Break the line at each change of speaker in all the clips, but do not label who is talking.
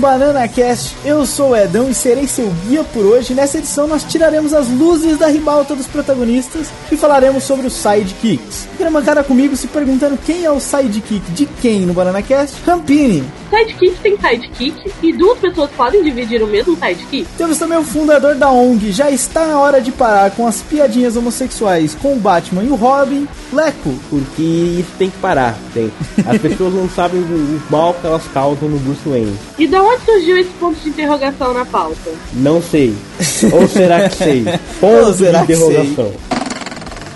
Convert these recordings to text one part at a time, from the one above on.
Banana
Cast. Eu sou o Edão e serei seu guia por hoje. Nessa edição nós tiraremos as luzes da ribalta dos protagonistas e falaremos sobre os sidekicks. Quero mancada comigo se perguntando quem é o sidekick de quem no Banana Cast? Rampini.
Sidekick tem sidekick e duas pessoas podem dividir o mesmo sidekick.
Temos também o fundador da ONG. Já está na hora de parar com as piadinhas homossexuais com o Batman e o Robin. Leco.
Porque isso tem que parar. Tem. As pessoas não sabem o o mal que elas causam no Bruce Wayne.
E da onde surgiu esse ponto de interrogação na pauta?
Não sei. Ou será que sei? Ponto
Ou será
de
que
interrogação.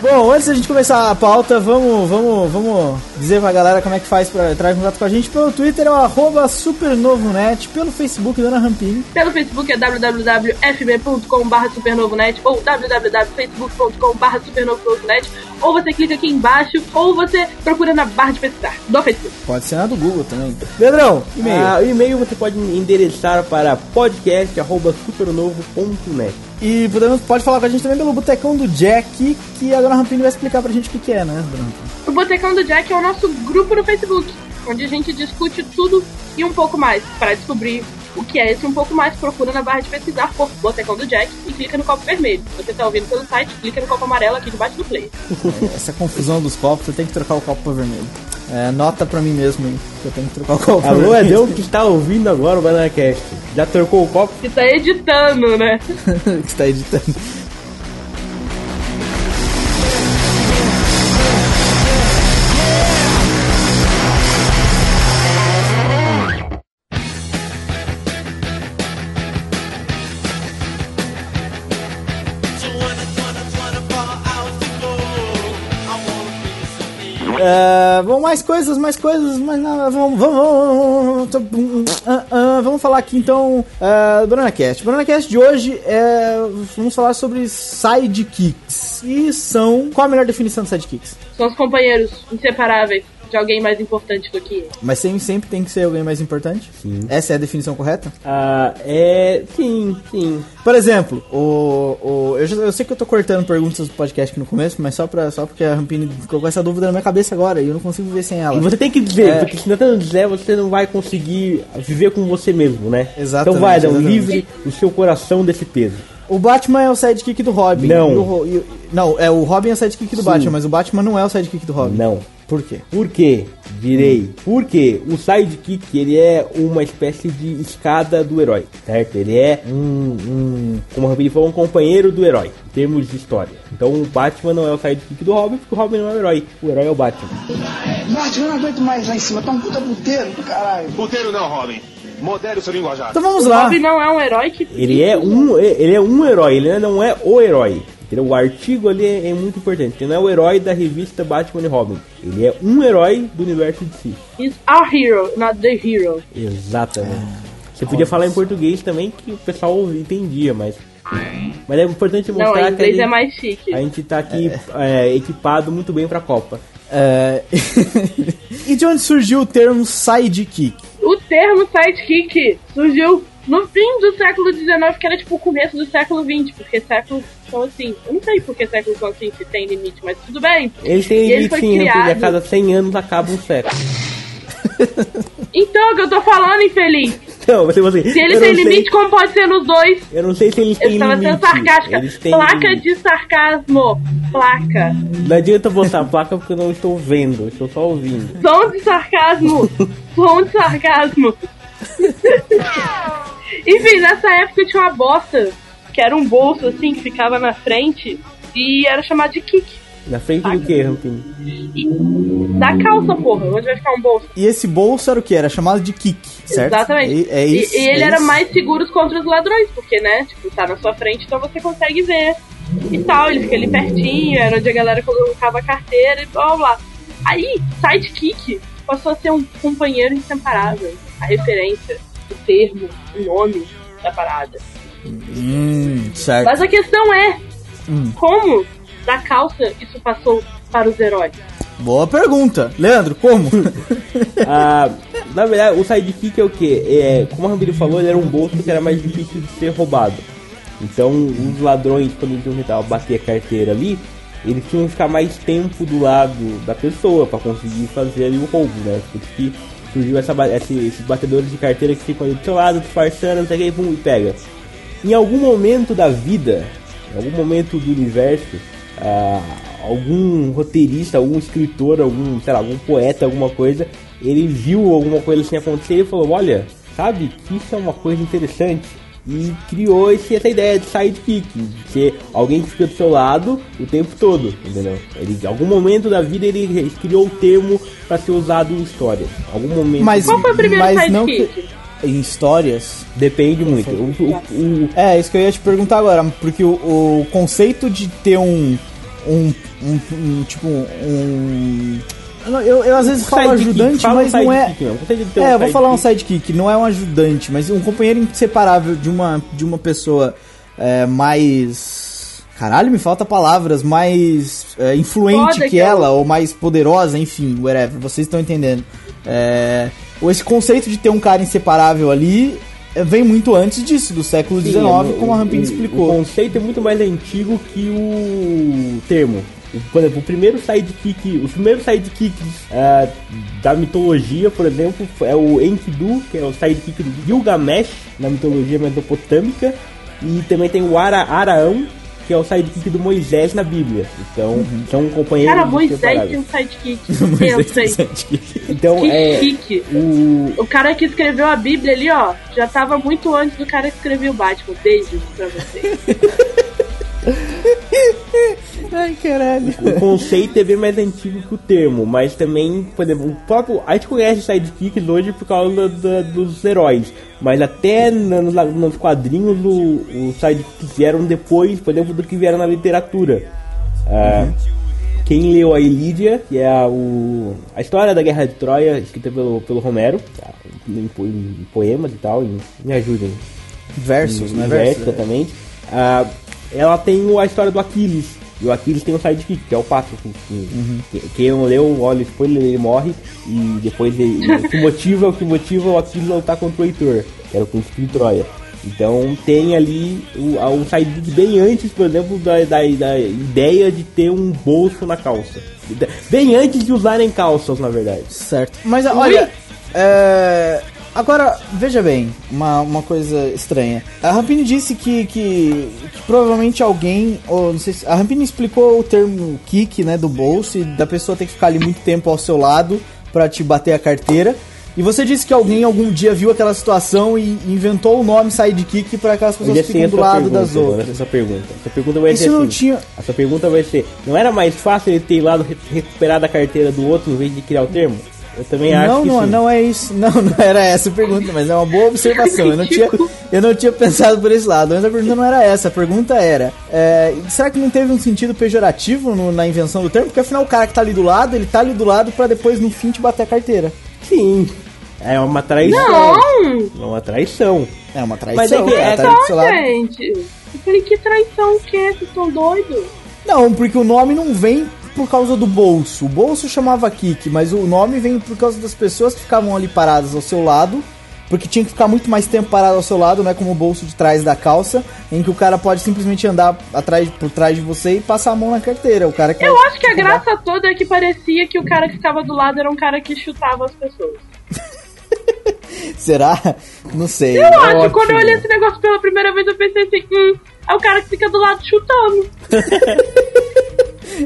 Bom, antes da gente começar a pauta, vamos, vamos, vamos dizer pra galera como é que faz pra entrar em contato com a gente. Pelo Twitter é o arroba supernovonet, pelo Facebook Dona Rampini.
Pelo Facebook é www.fb.com.br supernovonet ou www.facebook.com.br supernovonet ou você clica aqui embaixo ou você procura na barra de pesquisar do Facebook.
Pode ser na do Google também. Pedrão, e-mail.
Ah, o e-mail você pode endereçar para podcast.supernovo.net.
E pode falar com a gente também pelo Botecão do Jack, que a Dona Rampini vai explicar pra gente o que, que é, né, Dona?
O Botecão do Jack é o nosso grupo no Facebook, onde a gente discute tudo e um pouco mais. Para descobrir o que é esse um pouco mais, procura na barra de pesquisar por Botecão do Jack e clica no copo vermelho. Se você está ouvindo pelo site, clica no copo amarelo aqui debaixo do play.
Essa confusão dos copos, eu tenho que trocar o copo pra vermelho. É, nota pra mim mesmo, hein, que eu tenho que trocar o copo
Alô,
vermelho.
Edão que está ouvindo agora o BananaCast. Já trocou o copo?
Que tá editando, né?
que está editando. Vamos mais coisas, mais coisas, mais nada. Vamos, vamos, vamos, vamos falar aqui então uh, do BananaCast. BananaCast de hoje é. Vamos falar sobre sidekicks. E são. Qual a melhor definição de sidekicks?
São os companheiros inseparáveis de alguém mais importante do que ele.
Mas sempre, sempre tem que ser alguém mais importante?
Sim.
Essa é a definição correta?
Ah, é. Sim, sim.
Por exemplo, o, o, eu, já- eu sei que eu tô cortando perguntas do podcast aqui no começo, mas só, pra, só porque a Rampini ficou com essa dúvida na minha cabeça agora e eu não consigo viver sem ela.
E você tem que dizer,
É.
porque se não não dizer, você não vai conseguir viver com você mesmo, né?
Exatamente,
Então vai,
exatamente.
livre o seu coração desse peso.
O Batman é o sidekick do Robin.
Não.
E o Ro- e o- não, é o Robin é o sidekick do
Sim.
Batman, mas o Batman não é o sidekick do Robin.
Não.
Por quê?
Por quê? Direi. Porque o sidekick, ele é uma espécie de escada do herói, certo? Ele é um, um como a Rampini falou, um companheiro do herói, em termos de história. Então o Batman não é o sidekick do Robin, porque o Robin não é o herói. O herói é o Batman.
Bate, eu não aguento mais lá em cima, tá um puta puteiro do caralho.
Puteiro não, Robin. Modere o seu linguajar.
Então vamos lá.
Robin não é um herói que.
Ele é um, ele é um herói, ele não é o herói. Entendeu? O artigo ali é, é muito importante. Ele não é o herói da revista Batman e Robin. Ele é um herói do universo de si.
Is our hero, not the hero.
Exatamente. Você podia falar em português também que o pessoal entendia, mas. Mas é importante
Não,
mostrar
em
que a gente,
é mais chique.
a gente tá aqui é, equipado muito bem pra Copa.
É... e de onde surgiu o termo sidekick?
O termo sidekick surgiu no fim do século XIX, que era tipo o começo do século XX, porque séculos são assim. Eu não sei por que séculos são assim, se tem limite, mas tudo bem.
Ele tem
E ele
limite sim, porque a
criado-
cada 100 anos acaba um século.
Então, o que eu tô falando, infeliz?
Não, você, você,
Se eles
eu
têm
não sei-
limite, como pode ser nos dois?
Eu não sei se eles
Eu
têm limite.
sendo sarcástica.
Eles têm
Placa
limite.
de sarcasmo. Placa.
Não adianta botar a placa porque eu não estou vendo, eu estou só ouvindo.
Som de sarcasmo. Som de sarcasmo. Enfim, nessa época tinha uma bosta, que era um bolso assim, que ficava na frente, e era chamado de kick.
Na frente do que, Rampini?
E- Da calça, porra. Onde vai ficar um bolso?
E esse bolso era o que? Era chamado de kick, certo?
Exatamente.
É, é
E-
isso.
e, ele
é
era
isso.
mais seguro contra os ladrões, porque, né, tipo, tá na sua frente, então você consegue ver. E tal, ele fica ali pertinho, era onde a galera colocava a carteira e blá blá. Aí, sidekick passou a ser um companheiro inseparável. A referência. O termo, o nome da parada.
Hum, certo.
Mas a questão é,
Hum.
como da calça isso passou para os heróis?
Boa pergunta. Leandro, como?
Ah, na verdade, o sidekick é o que? É, como a Rambiri falou, ele era um bolso que era mais difícil de ser roubado. Então, os ladrões, quando eles iam tentar bater a carteira ali, eles tinham que ficar mais tempo do lado da pessoa para conseguir fazer ali o roubo, né? Por isso que surgiu essa, esse- esses batedores de carteira que ficam ali do seu lado, disfarçando, não sei o que, e pum, e pega. Em algum momento da vida, em algum momento do universo, ah, algum roteirista, algum escritor, algum, sei lá, algum poeta, alguma coisa, ele viu alguma coisa assim acontecer e falou, olha, sabe, que isso é uma coisa interessante. E criou esse, essa ideia de sidekick, de ser alguém que fica do seu lado o tempo todo, entendeu? Ele, em algum momento da vida ele criou o termo para ser usado em histórias. Algum momento.
Mas,
Qual foi o primeiro
mas não
sidekick?
que- em histórias.
Depende muito. O, o- o-
É, isso que eu ia te perguntar agora, porque o, o conceito de ter um. Um, um, um, tipo um. Eu, eu, eu às vezes falo
sidekick,
ajudante,
fala um
mas não é.
consegue ter um
É, eu vou falar um
sidekick.
não é um ajudante, mas um companheiro inseparável de uma, de uma pessoa é, mais. Caralho, me falta palavras, mais é, influente
Foda
que
que
ela, ou mais poderosa, enfim, whatever, vocês estão entendendo. É, esse conceito de ter um cara inseparável ali é, vem muito antes disso, do século XIX,
é,
como a Rampini explicou.
O conceito é muito mais antigo que o termo. O- Por exemplo, o primeiro sidekick, os primeiros sidekicks ah, da mitologia, por exemplo, é o Enkidu, que é o sidekick do Gilgamesh na mitologia mesopotâmica, e também tem o Ara Araão, que é o sidekick do Moisés na Bíblia. Então,
Uhum.
são companheiros
Cara, Moisés tem um sidekick.
Moisés
Pensa aí.
sidekick.
Então,
Que
é
chique.
o
O cara que escreveu a Bíblia ali, ó, já tava muito antes do cara que escreveu o Batman. Beijos pra vocês.
Ai, caralho.
o conceito é bem mais antigo que o termo, mas também, por exemplo, o próprio. A gente conhece sidekicks hoje por causa da- dos heróis, mas até na- nos, nos quadrinhos o- os sidekicks vieram depois, por exemplo, do que vieram na literatura. Ah, Quem leu a Ilídia, que é a, o, a história da Guerra de Troia, escrita pelo, pelo Romero, tá? em, em poemas e tal, em- me ajudem
Versus, né?
Verso,
Versus.
exatamente. Ah, ela tem a história do Aquiles. E o Aquiles tem um sidekick, que é o Patroclus. que- que- Quem não leu, olha, spoiler, ele morre. E depois ele, o que motiva, o que motiva o Aquiles a lutar contra o Heitor, que era o príncipe de Troia. Então tem ali um sidekick bem antes, por exemplo, da, da, da ideia de ter um bolso na calça. Bem antes de usarem calças, na verdade.
Certo. Mas olha, é, agora, veja bem, uma, uma coisa estranha. A Rampini disse que, que, que provavelmente alguém, ou não sei se, a Rampini explicou o termo kick, né, do bolso e da pessoa ter que ficar ali muito tempo ao seu lado pra te bater a carteira. E você disse que alguém algum dia viu aquela situação e inventou o nome sidekick para aquelas pessoas que ficam do lado
pergunta,
das
agora,
outras.
Essa pergunta. Essa pergunta vai ser
não
assim.
tinha-
A sua pergunta vai ser: não era mais fácil ele ter ido re- recuperar a carteira do outro em vez de criar o termo? Eu também acho
Não,
que
não,
sim.
não é isso. Não, não era essa a pergunta, mas é uma boa observação. Eu não tinha, eu não tinha pensado por esse lado. Mas a pergunta não era essa. A pergunta era: é, será que não teve um sentido pejorativo no- na invenção do termo? Porque afinal o cara que tá ali do lado, ele tá ali do lado pra depois no fim te bater a carteira.
Sim. É uma traição.
Não!
É uma traição.
É uma
Mas é
traição.
que-
o cara
é
tá
Não,
lado.
gente. Eu falei, que traição que é? Vocês estão doidos?
Não, porque o nome não vem por causa do bolso. O bolso chamava Kik, mas o nome vem por causa das pessoas que ficavam ali paradas ao seu lado. Porque tinha que ficar muito mais tempo parado ao seu lado, não é como o bolso de trás da calça, em que o cara pode simplesmente andar atrás, por trás de você e passar a mão na carteira. O cara que
Eu acho que a graça toda é que parecia que o cara que ficava do lado era um cara que chutava as pessoas.
Será? Não sei.
Eu acho,
ótimo.
quando eu olhei esse negócio pela primeira vez, eu pensei assim, hum, é o cara que fica do lado chutando.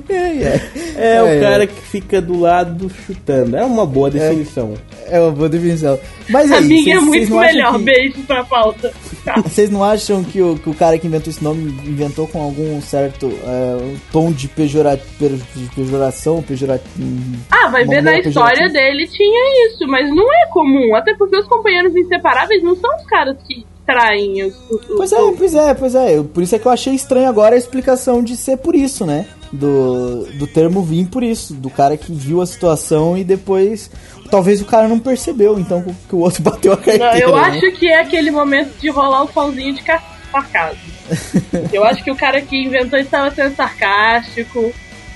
É, é.
É,
É,
o
é.
cara que fica do lado chutando. É uma boa definição.
É uma boa definição. Mas
a
aí,
minha é
vocês- vocês
muito
não acham
melhor,
que-
beijo pra pauta. Tá.
Vocês não acham que o, que o cara que inventou esse nome inventou com algum certo é, tom de, pejora, de pejoração? Pejora, hum,
Ah, vai ver na história dele tinha isso, mas não é comum. Até porque os companheiros inseparáveis não são os caras que traem os. os- os-
Pois é, pois é, pois é. Por isso é que eu achei estranho agora a explicação de ser por isso, né? Do, do termo vir por isso. Do cara que viu a situação e depois. talvez o cara não percebeu, então, que o outro bateu a
Não,
carteira.
eu
né?
acho que é aquele momento de rolar o somzinho de ca- sarcasmo. Eu acho que o cara que inventou estava sendo sarcástico.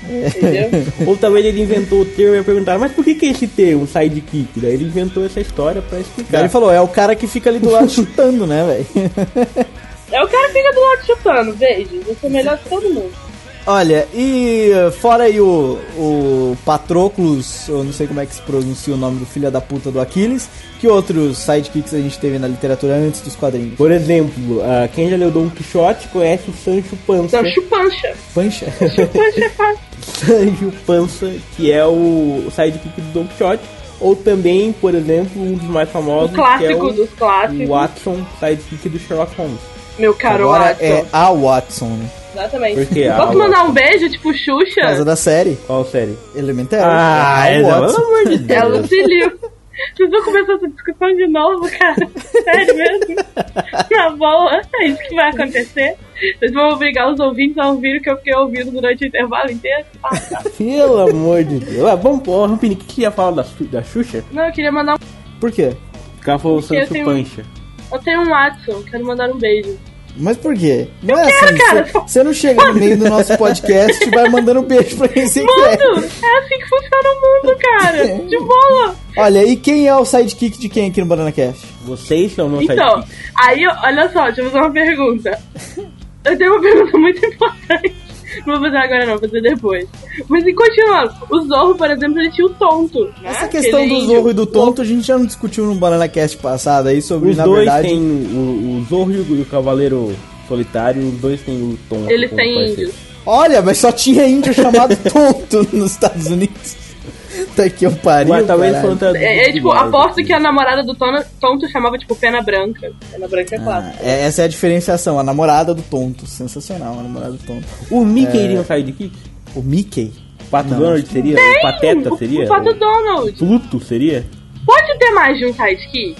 Entendeu?
Ou talvez ele inventou o termo e ia perguntar, mas por que, que esse termo, sidekick? Daí ele inventou essa história pra
Daí
explicar.
ele falou, é o cara que fica ali do lado chutando, né, velho?
É o cara que fica do lado chutando, veja. Eu sou melhor que todo mundo.
Olha, e uh, fora aí o, o Patroclus, eu não sei como é que se pronuncia o nome do filho da puta do Aquiles, que outros sidekicks a gente teve na literatura antes dos quadrinhos?
Por exemplo, ah, quem já leu Don Quixote conhece o Sancho Panza.
Sancho Pancha.
Pancha?
Pancha é fácil.
Sancho Panza, que é o sidekick do Don Quixote. Ou também, por exemplo, um dos mais
O
famosos,
clássico
que é o,
dos clássicos.
o Watson, sidekick do Sherlock Holmes.
Meu caro
Agora
Watson.
é a Watson, né?
Exatamente.
Por quê?
Posso mandar um beijo, tipo
Por
Xuxa?
causa da série
Qual série?
Elementar.
Ah,
é
é, pelo amor de Deus.
Ela se liu. Vocês vão começar essa discussão de novo, cara? Sério mesmo? Na boa, é isso que vai acontecer. Vocês vão obrigar os ouvintes a ouvir o que eu fiquei ouvindo durante o intervalo inteiro? Ah, tá.
Pelo amor de Deus. Ah, vamos, pô, Rampini, o que ia falar da, da Xuxa?
Não, eu queria mandar um...
Por quê?
Falou
Porque eu
Sancho
tenho-
Pancha.
Eu tenho um Watson, quero mandar um beijo.
Mas por quê? Não é
quero,
assim,
cara.
você- você não chega no meio do nosso podcast e vai mandando beijo pra quem você quer.
Mano, é assim que funciona o mundo, cara. De boa.
Olha, e quem é o sidekick de quem aqui no Banana Cast?
Vocês são meus
Então,
sidekicks.
aí, olha só, deixa eu fazer uma pergunta. Eu tenho uma pergunta muito importante. Não vou fazer agora não, vou fazer depois. Mas e continuando, o Zorro, por exemplo, ele tinha o tonto. né?
Essa questão
Aquele
do
índio.
Zorro e do Tonto a gente já não discutiu no Banana Cast passado aí sobre,
Os
na
dois
verdade...
têm o, o Zorro e o, e o Cavaleiro Solitário, os dois têm o Tom.
Eles têm índios.
Olha, mas só tinha índio chamado Tonto nos Estados Unidos. Tá que eu pariu,
Mas talvez falando
É, é, tipo, aposto que a namorada do tono, tonto chamava, tipo, Pena Branca. Pena Branca é clássico.
É, essa é a diferenciação, a namorada do Tonto. Sensacional, a namorada do Tonto.
O Mickey iria um sidekick?
O Mickey?
O Pato
Não,
Donald seria? O Pateta
o,
seria?
o Pato
O
Donald.
Pluto seria?
Pode ter mais de um sidekick?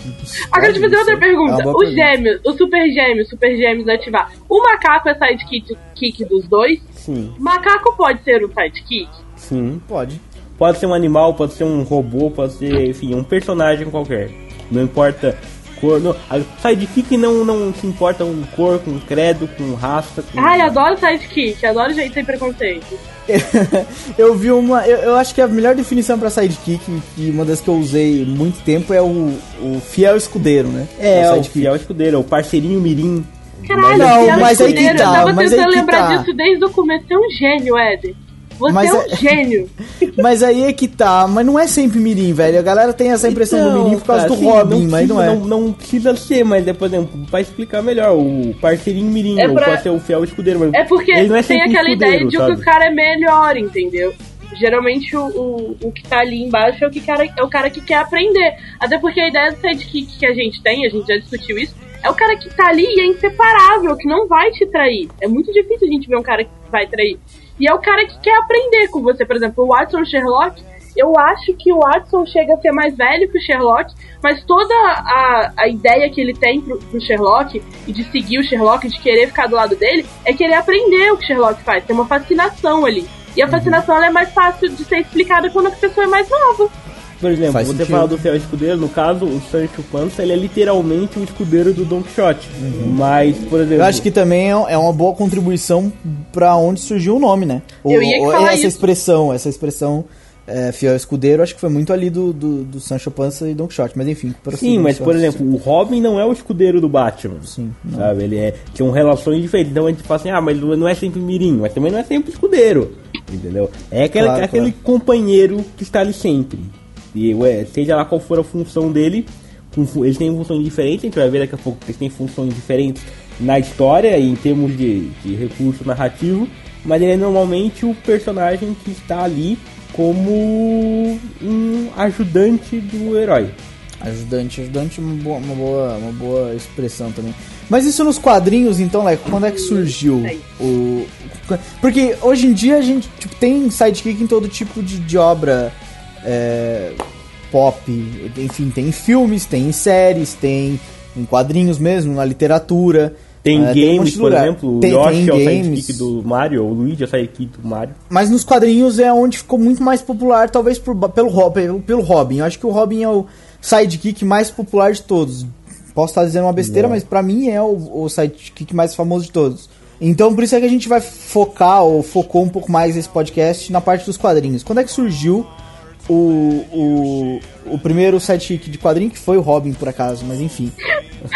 Agora, deixa eu fazer outra
É
pergunta.
boa
Os gêmeos, os super gêmeos, super gêmeos ativar. O macaco é sidekick kick dos dois?
Sim,
Macaco pode ser um sidekick?
sim.
Pode.
Pode ser um animal, pode ser um robô, pode ser, enfim, um personagem qualquer. Não importa cor. Não, a sidekick não, não se importa com cor, com credo, com raça. Com...
Ai, adoro sidekick, adoro gente sem preconceito.
eu vi uma. Eu, eu acho que a melhor definição pra sidekick, e uma das que eu usei muito tempo, é o, o fiel escudeiro, né?
É,
o
o fiel escudeiro, o parceirinho mirim.
Caralho,
Não, mas aí que tá,
eu tava
mas aí
tentando
que
lembrar
tá.
disso desde o começo. Você é um gênio, Éder. Você
Mas
é um
é-
gênio.
Mas aí é que tá, mas não é sempre mirim, velho. A galera tem essa impressão do mirim por causa
cara,
do
assim,
Robin, mas não
precisa-
é.
Não, não precisa ser, mas é, por exemplo, pra explicar melhor, o parceirinho mirim,
É
ou
pra-
pode ser o fiel escudeiro, mas
É porque
ele não é
tem aquela ideia de que
sabe?
o cara é melhor, entendeu? Geralmente o, o, o que tá ali embaixo é o, que cara, é o cara que quer aprender. Até porque a ideia do sidekick que a gente tem, a gente já discutiu isso, é o cara que tá ali e é inseparável, que não vai te trair. É muito difícil a gente ver um cara que vai trair. E é o cara que quer aprender com você. Por exemplo, o Watson Sherlock, eu acho que o Watson chega a ser mais velho que o Sherlock, mas toda a, a ideia que ele tem pro, pro Sherlock e de seguir o Sherlock, de querer ficar do lado dele, é querer aprender o que o Sherlock faz. Tem uma fascinação ali. E a fascinação é mais fácil de ser explicada quando a pessoa é mais nova.
Por exemplo,
Faz
você
sentido.
fala do fiel escudeiro, no caso, o Sancho Panza, ele é literalmente o escudeiro do Don Quixote. Mas, por exemplo...
Eu acho que também é é uma boa contribuição pra onde surgiu o nome, né? O-
Eu ia
o-
falar
essa
isso.
expressão, essa expressão é, fiel escudeiro, acho que foi muito ali do, do, do Sancho Panza e Don Quixote, mas enfim.
Sim, mas por exemplo, o Robin não é o escudeiro do Batman.
Sim, não.
Sabe? Ele é. Tinham relações diferentes. Então a gente fala assim, ah, mas não é sempre mirim, mas também não é sempre escudeiro. Entendeu? É aquele,
Claro,
aquele companheiro que está ali sempre. E ué, seja lá qual for a função dele, eles têm funções diferentes, a gente vai ver daqui a pouco que eles têm funções diferentes na história e em termos de, de recurso narrativo, mas ele é normalmente o personagem que está ali como um ajudante do herói.
Ajudante, ajudante é uma boa, uma, boa, uma boa expressão também. Mas isso nos quadrinhos, então, Leco, quando é que surgiu o. Porque hoje em dia a gente tipo, tem sidekick em todo tipo de, de obra é, pop, enfim, tem em filmes, tem em séries, tem em quadrinhos mesmo, na literatura.
Tem
É, tem um
games, por exemplo, o
Tem-
Yoshi
tem
é o
games.
sidekick do Mario, o Luigi é o sidekick do Mario.
Mas nos quadrinhos é onde ficou muito mais popular, talvez por, pelo, Robin, pelo Robin. Eu acho que o Robin é o sidekick mais popular de todos. Posso estar dizendo uma besteira, mas pra mim é o, o sidekick mais famoso de todos. Então por isso é que a gente vai focar, ou focou um pouco mais esse podcast na parte dos quadrinhos. Quando é que surgiu o, o, o primeiro sidekick de quadrinho, que foi o Robin, por acaso, mas enfim.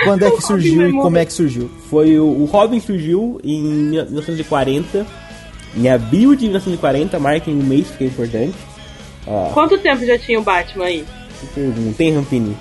Quando é que surgiu e como é que surgiu?
Foi o, o Robin surgiu em 1940, em abril de 1940, marquem um mês que é importante. Ah,
Quanto tempo já tinha o Batman aí?
que pergunta, hein, Rampini?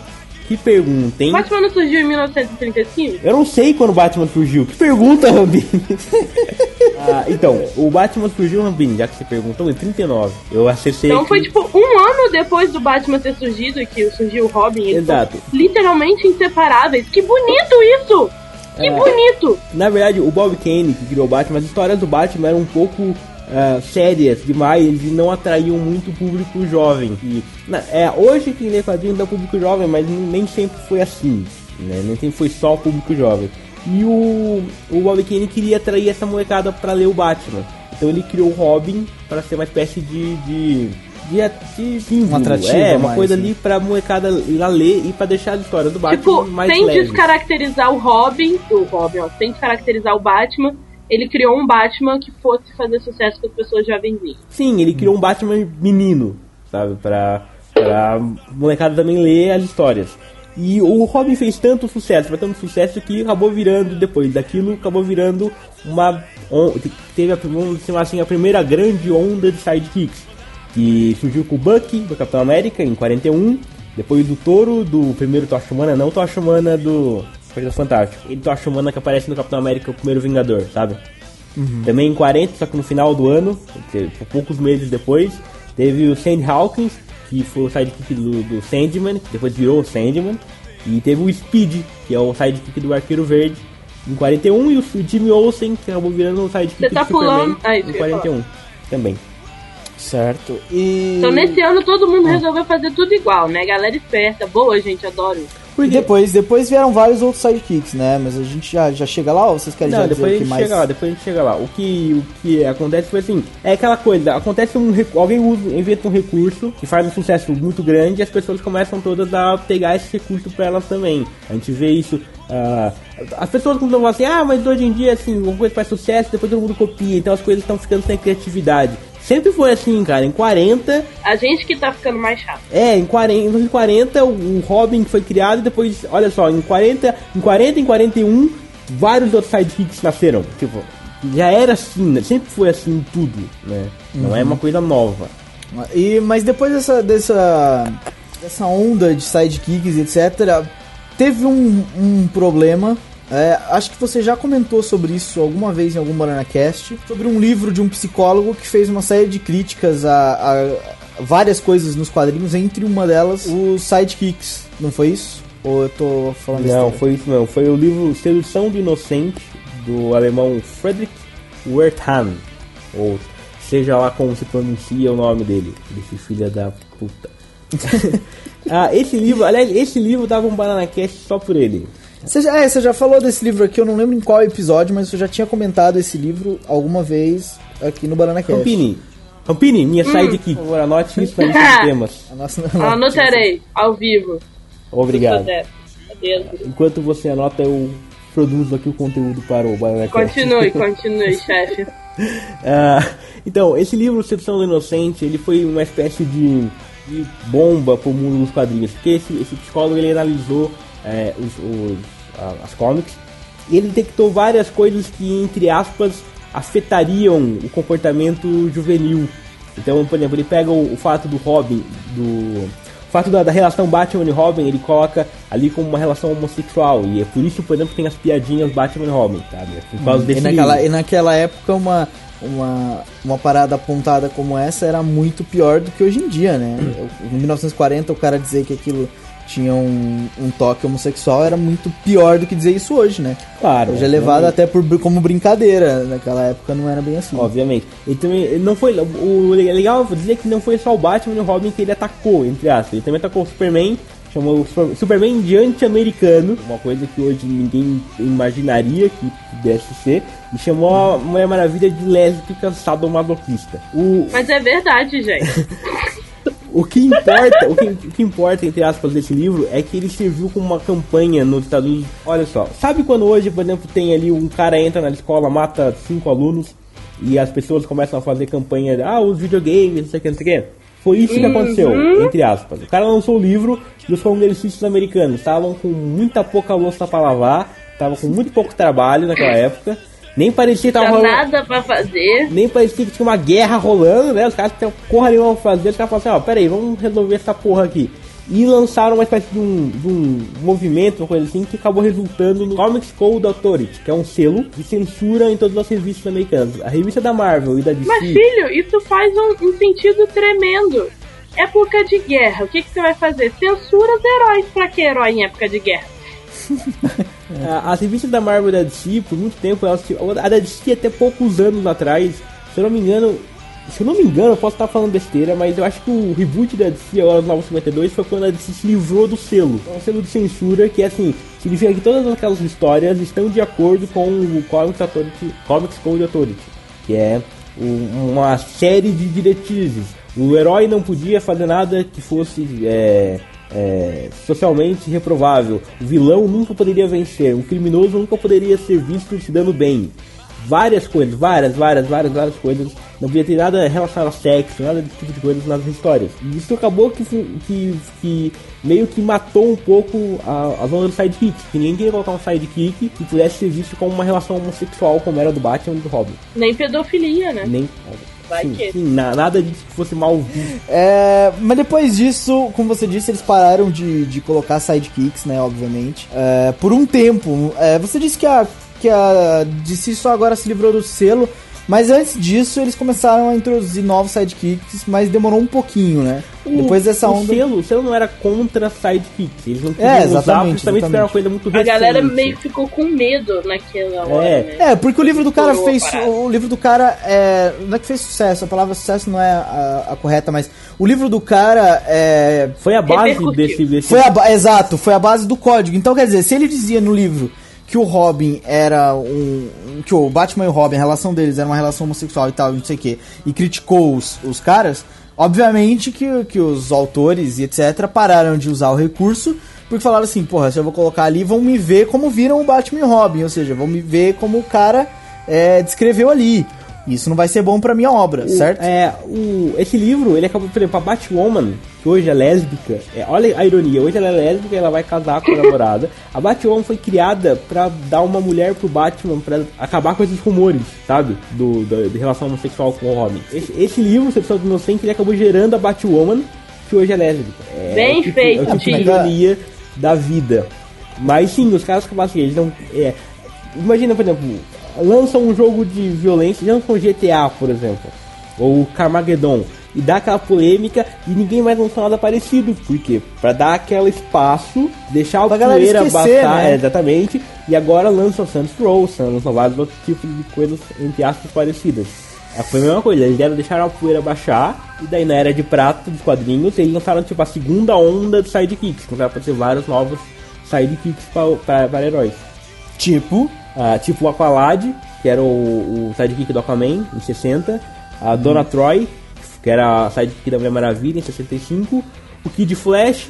Que pergunta, hein?
O Batman não surgiu em 1935?
Eu não sei quando o Batman surgiu. Que pergunta, Rambini? ah, então, o Batman surgiu, Rambini, já que você perguntou, em 39. Eu acessei.
Então
aqui-
foi tipo um ano depois do Batman ter surgido que surgiu o Robin.
Exato.
literalmente inseparáveis. Que bonito isso! Que
É.
bonito!
Na verdade, o Bob Kane, que criou o Batman, as histórias do Batman eram um pouco ah, sérias demais e não atraíam muito o público jovem. E, na- é, hoje quem lê quadrinhos dá público jovem, mas nem sempre foi assim. Né? Nem sempre foi só o público jovem. E o, o Bob Kane queria atrair essa molecada para ler o Batman. Então ele criou o Robin para ser uma espécie de. de de, de.
Um atrativo
é, uma
mais,
coisa
né?
ali pra molecada ir lá ler e pra deixar a história do Batman
tipo,
mais
sem
leve.
descaracterizar o Robin, o Robin, ó, sem descaracterizar o Batman, ele criou um Batman que fosse fazer sucesso com as pessoas jovenzinhas.
Sim, ele criou um Batman menino, sabe? Pra, pra molecada também ler as histórias. E o Robin fez tanto sucesso, foi tanto sucesso que acabou virando, depois daquilo, acabou virando uma. Teve, a, assim, a primeira grande onda de sidekicks. Que surgiu com o Bucky, do Capitão América, em 41. Depois do Toro, do primeiro Tocha Humana, não Tocha Humana do Coisa Fantástico. E Tocha Humana que aparece no Capitão América, o primeiro Vingador, sabe? Também em 40, só que no final do ano, dizer, poucos meses depois, teve o Sandy Hawkins, que foi o sidekick do, do Sandman, que depois virou o Sandman. E teve o Speed, que é o sidekick do Arqueiro Verde, em 41. E o Jimmy Olsen, que acabou virando o sidekick
Você tá
do Superman,
pulando- Ah, isso
em
que eu ia
41. Também.
Certo. E.
Então nesse ano todo mundo resolveu fazer tudo igual, né? Galera esperta, boa, gente, adoro isso.
E depois, depois vieram vários outros sidekicks, né? Mas a gente já, já chega lá ou vocês querem
Não,
já
depois a
dizer o
gente
mais...
chega lá, depois a gente chega lá. O que, o que acontece foi assim, é aquela coisa, acontece um alguém usa, inventa um recurso que faz um sucesso muito grande e as pessoas começam todas a pegar esse recurso pra elas também. A gente vê isso. ah, as pessoas começam a falar assim, ah, mas hoje em dia assim, uma coisa faz sucesso, depois todo mundo copia, então as coisas estão ficando sem criatividade. Sempre foi assim, cara. Em 40,
A gente que tá ficando mais chato.
é, em 40, em 1940 o, Robin foi criado e depois, olha só, em 40, em 40 e em 41, vários outros sidekicks nasceram. Tipo, já era assim, né? sempre foi assim em tudo, né? Não é uma coisa nova.
E, mas depois dessa, dessa, dessa onda de sidekicks, etc., teve um, um problema. É, acho que você já comentou sobre isso alguma vez em algum BananaCast. Sobre um livro de um psicólogo que fez uma série de críticas a, a várias coisas nos quadrinhos, entre uma delas os sidekicks. Não foi isso? Ou eu tô falando
Não,
besteira?
foi isso não. Foi o livro Sedução do Inocente, do alemão Friedrich Wertham. Ou seja lá como se pronuncia o nome dele, desse filho da puta. ah, esse livro, aliás, esse livro dava um Banana Cast só por ele.
Você já, é, você já falou desse livro aqui, eu não lembro em qual episódio, mas você já tinha comentado esse livro alguma vez aqui no BananaCast.
Rampini, Rampini, minha sidekick, por favor, anote isso lista de temas.
Anotarei, ao vivo.
Obrigado. Enquanto você anota, eu produzo aqui o conteúdo para o Banana Cast.
Continue, continue, chefe.
Ah, então, esse livro, Sedução do Inocente, ele foi uma espécie de, de bomba pro mundo dos quadrinhos, porque esse, esse psicólogo ele analisou é, os, os- as comics e ele detectou várias coisas que, entre aspas, afetariam o comportamento juvenil. Então, por exemplo, ele pega o, o fato do Robin, do o fato da, da relação Batman e Robin, ele coloca ali como uma relação homossexual. E é por isso, por exemplo, que tem as piadinhas Batman e Robin, sabe? É Por causa
E
desse
naquela,
livro.
e naquela época uma, uma, uma parada apontada como essa era muito pior do que hoje em dia, né? Em 1940 o cara dizer que aquilo tinha um, um toque homossexual era muito pior do que dizer isso hoje, né?
Claro.
Hoje é levado até por, como brincadeira, naquela época não era bem assim.
Obviamente. Ele também não foi. O é legal dizer que não foi só o Batman e o Robin que ele atacou, entre aspas. Ele também atacou o Superman chamou Super- Superman Diante Americano, uma coisa que hoje ninguém imaginaria que pudesse ser, e chamou a Mulher Maravilha de lésbica sadomasoquista. O,
Mas é verdade, gente.
o que importa, o que, o que importa, entre aspas, desse livro é que ele serviu como uma campanha nos Estados Unidos. Olha só, sabe quando hoje, por exemplo, tem ali um cara entra na escola, mata cinco alunos e as pessoas começam a fazer campanha de, ah, os videogames, não sei o que, não sei o que. Foi isso que aconteceu, entre aspas. O cara lançou o livro e os congressistas americanos estavam com muita pouca louça pra lavar, estavam com muito pouco trabalho naquela época. Nem parecia que tava rolando-
nada pra fazer.
nem parecia que tinha uma guerra rolando, né? Os caras tinham porra nenhuma pra fazer, os caras falaram assim, ó, peraí, vamos resolver essa porra aqui. E lançaram uma espécie de um, de um movimento, uma coisa assim, que acabou resultando no Comics Code Authority, que é um selo de censura em todas as revistas americanas. A revista da Marvel e da DC.
Mas, filho, isso faz um, um sentido tremendo. Época de guerra, o que, que você vai fazer? Censura os heróis. Pra que herói em época de guerra?
As revistas da Marvel da DC, por muito tempo, elas, a da DC até poucos anos atrás, se eu não me engano, se eu não me engano, eu posso estar falando besteira, mas eu acho que o reboot da DC, agora no 952, foi quando a DC se livrou do selo. É um selo de censura que, assim, significa que todas aquelas histórias estão de acordo com o Comics, Authority, Comics Code Authority, que é uma série de diretrizes. O herói não podia fazer nada que fosse é, é, socialmente reprovável. O vilão nunca poderia vencer. O criminoso nunca poderia ser visto se dando bem. Várias coisas, várias, várias, várias, várias coisas. Não podia ter nada relacionado a sexo, nada desse tipo de coisas nas histórias. E isso acabou que, que, que meio que matou um pouco a, a zona do sidekick. Que ninguém queria colocar um sidekick que pudesse ser visto como uma relação homossexual, como era do Batman e do Robin.
Nem pedofilia, né?
Nem.
Vai
sim,
que.
sim, na- nada disso que fosse mal visto.
É, mas depois disso, como você disse, eles pararam de, de colocar sidekicks, né? Obviamente. É, por um tempo. É, você disse que a, que a DC só agora se livrou do selo. Mas antes disso, eles começaram a introduzir novos sidekicks, mas demorou um pouquinho, né? Depois dessa
o
onda.
Selo, o selo não era contra sidekicks. Eles não queriam
É,
usar
exatamente,
justamente porque era uma
exatamente.
coisa muito
A galera
recente.
meio que ficou com medo naquela hora,
É.
né?
É, porque o livro do cara fez. O livro do cara é. Não é que fez sucesso, a palavra sucesso não é a, a correta, mas o livro do cara é.
Foi a base desse, desse
Foi a, ba- exato, foi a base do código. Então, quer dizer, se ele dizia no livro que o Robin era um. que o Batman e o Robin, a relação deles era uma relação homossexual e tal, não sei o quê, e criticou os, os caras, obviamente que, que os autores e etc. pararam de usar o recurso. Porque falaram assim, porra, se eu vou colocar ali, vão me ver como viram o Batman e o Robin. Ou seja, vão me ver como o cara é, descreveu ali. Isso não vai ser bom pra minha obra, certo?
É, o, esse livro, ele acabou, por exemplo, a Batwoman, que hoje é lésbica, é, olha a ironia, hoje ela é lésbica e ela vai casar com a namorada. A Batwoman foi criada pra dar uma mulher pro Batman, pra acabar com esses rumores, sabe? Do, do- de relação homossexual com o Robin. Esse, esse livro, Sedução do Inocente, ele acabou gerando a Batwoman, que hoje é lésbica. É,
Bem
o tipo,
feito,
É o tipo de ironia da vida. Mas sim, os caras acabaram assim, eles não... É, imagina, por exemplo, lançam um jogo de violência, lançam um GTA, por exemplo, ou Carmageddon, e dá aquela polêmica e ninguém mais lançou nada parecido. Por quê? Pra dar aquele espaço, deixar a
Pra
poeira
esquecer,
baixar,
né?
é, exatamente, e agora lançam Saints Row, lançam vários outros tipos de coisas, entre aspas, parecidas. É, Foi a mesma coisa, eles deram deixar a poeira baixar, e daí na era de prata dos quadrinhos, eles lançaram tipo a segunda onda de sidekicks, começaram a aparecer vários novos sidekicks para heróis.
Tipo.
Ah, tipo o Aqualad, que era o, o sidekick do Aquaman, em 60. A Donna Troy, que era a sidekick da Mulher Maravilha, em 65. O Kid Flash,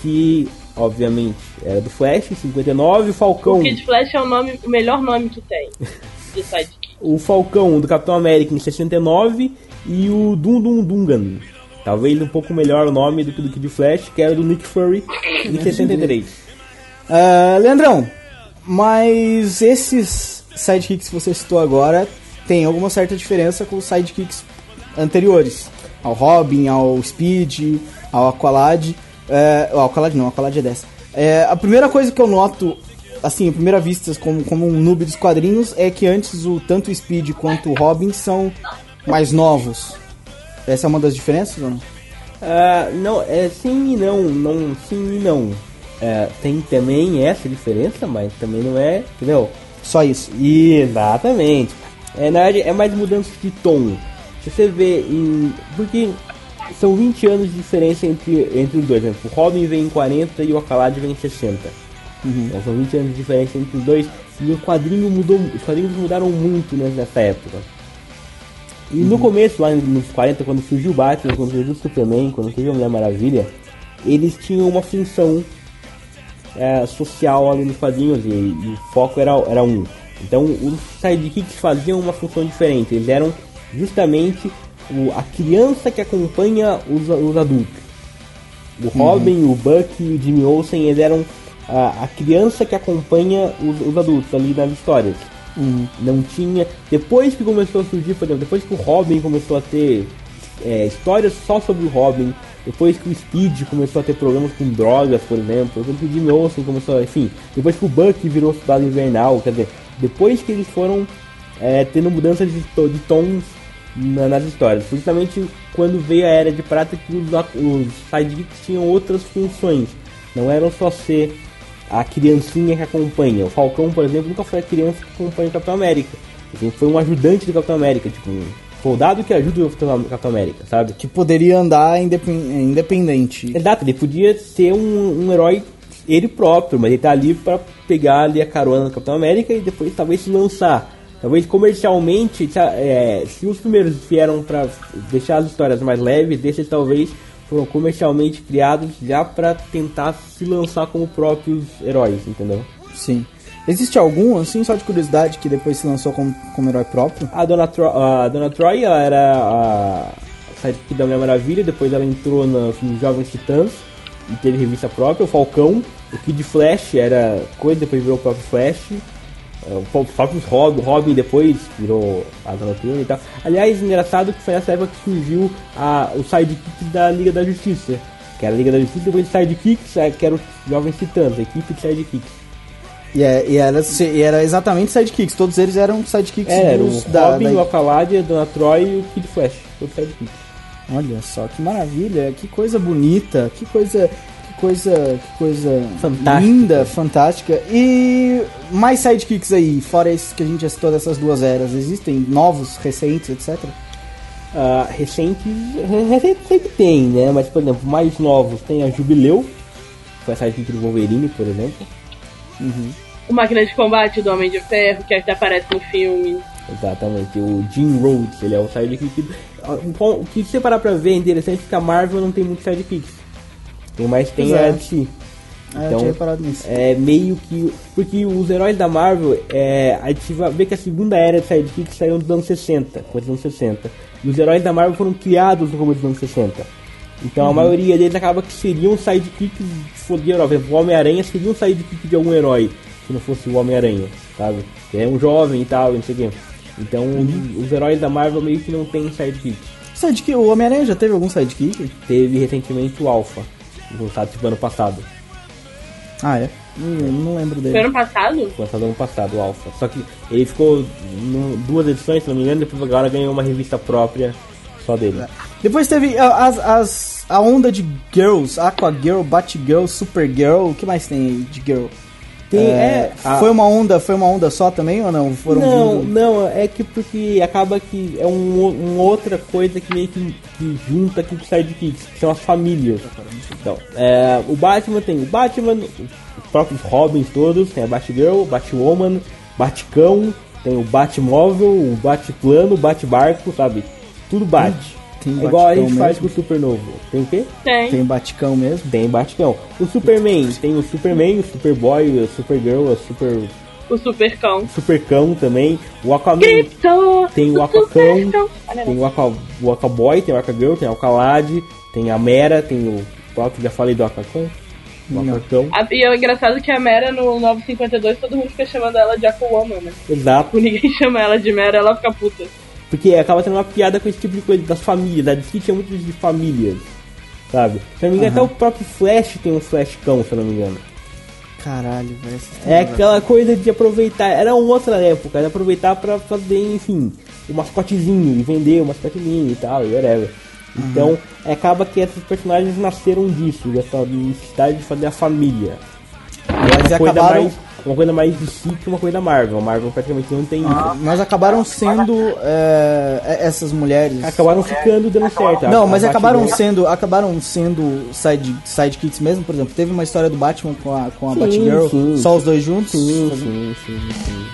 que obviamente era do Flash, em 59. O Falcão,
O Kid Flash é o, nome, o melhor nome que tem de sidekick.
o Falcão do Capitão América, em 69. E o Dum Dum Dungan. Talvez um pouco melhor o nome do que do Kid Flash, que era do Nick Fury, em 63.
Ah, Leandrão, mas esses sidekicks que você citou agora tem alguma certa diferença com os sidekicks anteriores. Ao Robin, ao Speed, ao Aqualad. É, o Aqualad não, Aqualad é dessa. É, a primeira coisa que eu noto, assim, à primeira vista, como, como um noob dos quadrinhos, é que antes o tanto o Speed quanto o Robin são mais novos. Essa é uma das diferenças não?
Ah, não, é sim e não, não sim e não. É, tem também essa diferença, mas também não é, entendeu?
Só isso.
Exatamente. É, na verdade, é mais mudança de tom. Se você vê em. Porque são 20 anos de diferença entre, entre os dois. Né? O Robin vem em 40 e o Aqualad vem em 60. Então são 20 anos de diferença entre os dois. E o quadrinho mudou, os quadrinhos mudaram muito né, nessa época. E no começo, lá nos 40, quando surgiu o Batman, quando surgiu o Superman, quando surgiu a Mulher Maravilha, eles tinham uma função é, social ali nos quadrinhos e, e o foco era, era um. Então os sidekicks faziam uma função diferente, eles eram justamente o- a criança que acompanha os, os adultos. O Robin, o Buck e o Jimmy Olsen, eles eram a, a criança que acompanha os, os adultos ali nas histórias. Não tinha. Depois que começou a surgir, por exemplo, depois que o Robin começou a ter é, histórias só sobre o Robin, depois que o Speed começou a ter problemas com drogas, por exemplo, depois que o Jimmy Olsen começou a. Enfim, depois que o Buck virou soldado invernal, quer dizer, depois que eles foram é, tendo mudanças de, de tons na- nas histórias. Justamente quando veio a Era de Prata que os, os sidekicks tinham outras funções. Não eram só ser a criancinha que acompanha. O Falcão, por exemplo, nunca foi a criança que acompanha o Capitão América. Ele foi um ajudante do Capitão América, tipo, soldado que ajuda o Capitão América, sabe?
Que poderia andar independ- independente.
Exato, ele podia ser um, um herói ele próprio, mas ele tá ali pra pegar ali a carona do Capitão América e depois talvez se lançar. Talvez comercialmente, é, se os primeiros vieram pra deixar as histórias mais leves, desses talvez foram comercialmente criados já pra tentar se lançar como próprios heróis, entendeu?
Sim. Existe algum, assim, só de curiosidade, que depois se lançou como, como herói próprio?
A Dona, Tro a Dona Troy ela era a sidekick da Mulher Maravilha, depois ela entrou na- nos Jovens Titãs e teve revista própria, o Falcão, o Kid Flash era coisa, depois virou o próprio Flash, é, o pró- próprio Robin, Robin depois virou a Dona Turma e tal. Aliás, engraçado que foi nessa época que surgiu a, o sidekick da Liga da Justiça, que era a Liga da Justiça, depois de Sidekicks, que era os Jovens Titãs, a equipe de Sidekicks.
E, é- e era, e era exatamente sidekicks, todos eles eram sidekicks
É, era o
da-
Robin,
da-
o Aqualad, a Dona Troy e o Kid Flash, todos Sidekicks.
Olha só, que maravilha, que coisa bonita, que coisa, que coisa, que coisa
Fantástica.
linda, fantástica. E mais sidekicks aí, fora esses que a gente já citou dessas duas eras, existem novos, recentes, etc?
Ah, recentes, re- recentes sempre tem, né? Mas, por exemplo, mais novos tem a Jubileu, que foi a sidekick do Wolverine, por exemplo.
O Máquina de Combate do Homem de Ferro, que até aparece no filme.
Exatamente, o Jim Rhodes, ele é o sidekick. Ah, O que você parar pra ver é interessante que a Marvel não tem muitos sidekicks. Tem mais tem
é.
a DC.
Ah, eu
Então,
tinha reparado nisso.
É meio que. Porque os heróis da Marvel, é, a gente vai ver que a segunda era de sidekicks saiu nos anos 60, coisa dos anos 60. E os heróis da Marvel foram criados no começo dos anos 60. Então
Uhum.
a maioria deles acaba que seriam sidekicks de herói. Por exemplo, o Homem-Aranha seria um sidekick de algum herói, se não fosse o Homem-Aranha, sabe? Que é um jovem e tal, não sei o quê. Então
Uhum.
os, os heróis da Marvel meio que não tem sidekick.
Sidekick, o Homem-Aranha já teve algum sidekick?
Teve recentemente o Alpha, lançado tipo ano passado.
Ah, é? Hum, não lembro
Foi
dele.
ano passado?
lançado ano passado, o Alpha. Só que ele ficou em duas edições, se não me engano, depois agora ganhou uma revista própria só dele.
Depois teve a- as, as, a onda de girls, Aqua Girl, Batgirl, Supergirl, o que mais tem de girl?
Tem, é, a-
Foi uma onda, foi uma onda só também ou não? Foram
não,
vindo-
não, é que porque acaba que é um, uma outra coisa que meio que, que junta com o sidekicks, que são as famílias. Então, é, o Batman tem o Batman, os próprios Robins todos, tem a Batgirl, Batwoman, Batcão, tem o Batmóvel, o Batplano, o Batbarco, sabe? Tudo bate.
Tem
é igual a gente faz
mesmo?
com o Supernovo. Tem o quê?
Tem.
Tem Baticão mesmo?
Tem Batcão. O Superman, tem o Superman, o Superboy, o Supergirl, o Super
O Supercão.
Supercão também. O Aquaman tem o
o
Aquacão, tem o, Aqua, o Aquaboy, tem o Aquagirl, tem o Aqualad, tem a Mera, tem o próprio, já falei do. O. Aquacão.
A- E é engraçado que a Mera no 952 todo mundo fica chamando ela de Aquawoman, né?
Exato.
Ninguém chama ela de Mera, ela fica puta.
Porque acaba sendo uma piada com esse tipo de coisa das famílias. A DC tinha muito de famílias. Sabe? Se eu não me engano, até o próprio Flash tem um Flashcão, se eu não me engano.
Caralho, velho.
É
razão.
aquela coisa de aproveitar, era uma outra época, era aproveitar pra fazer, enfim, o mascotezinho e vender o mascotezinho e tal, e whatever. Então, acaba que esses personagens nasceram disso, dessa necessidade de fazer a família.
Mas
coisa
acabaram,
mais- uma coisa mais DC que uma coisa da Marvel. A Marvel praticamente não tem isso.
Mas acabaram sendo é, é, essas mulheres.
Acabaram ficando dando certo.
Não,
A-
mas
a
acabaram sendo, acabaram sendo side, sidekicks mesmo, por exemplo. Teve uma história do Batman com a, com a
Sim,
Batgirl,
sim.
só os dois juntos.
Sim, sim, sim, sim.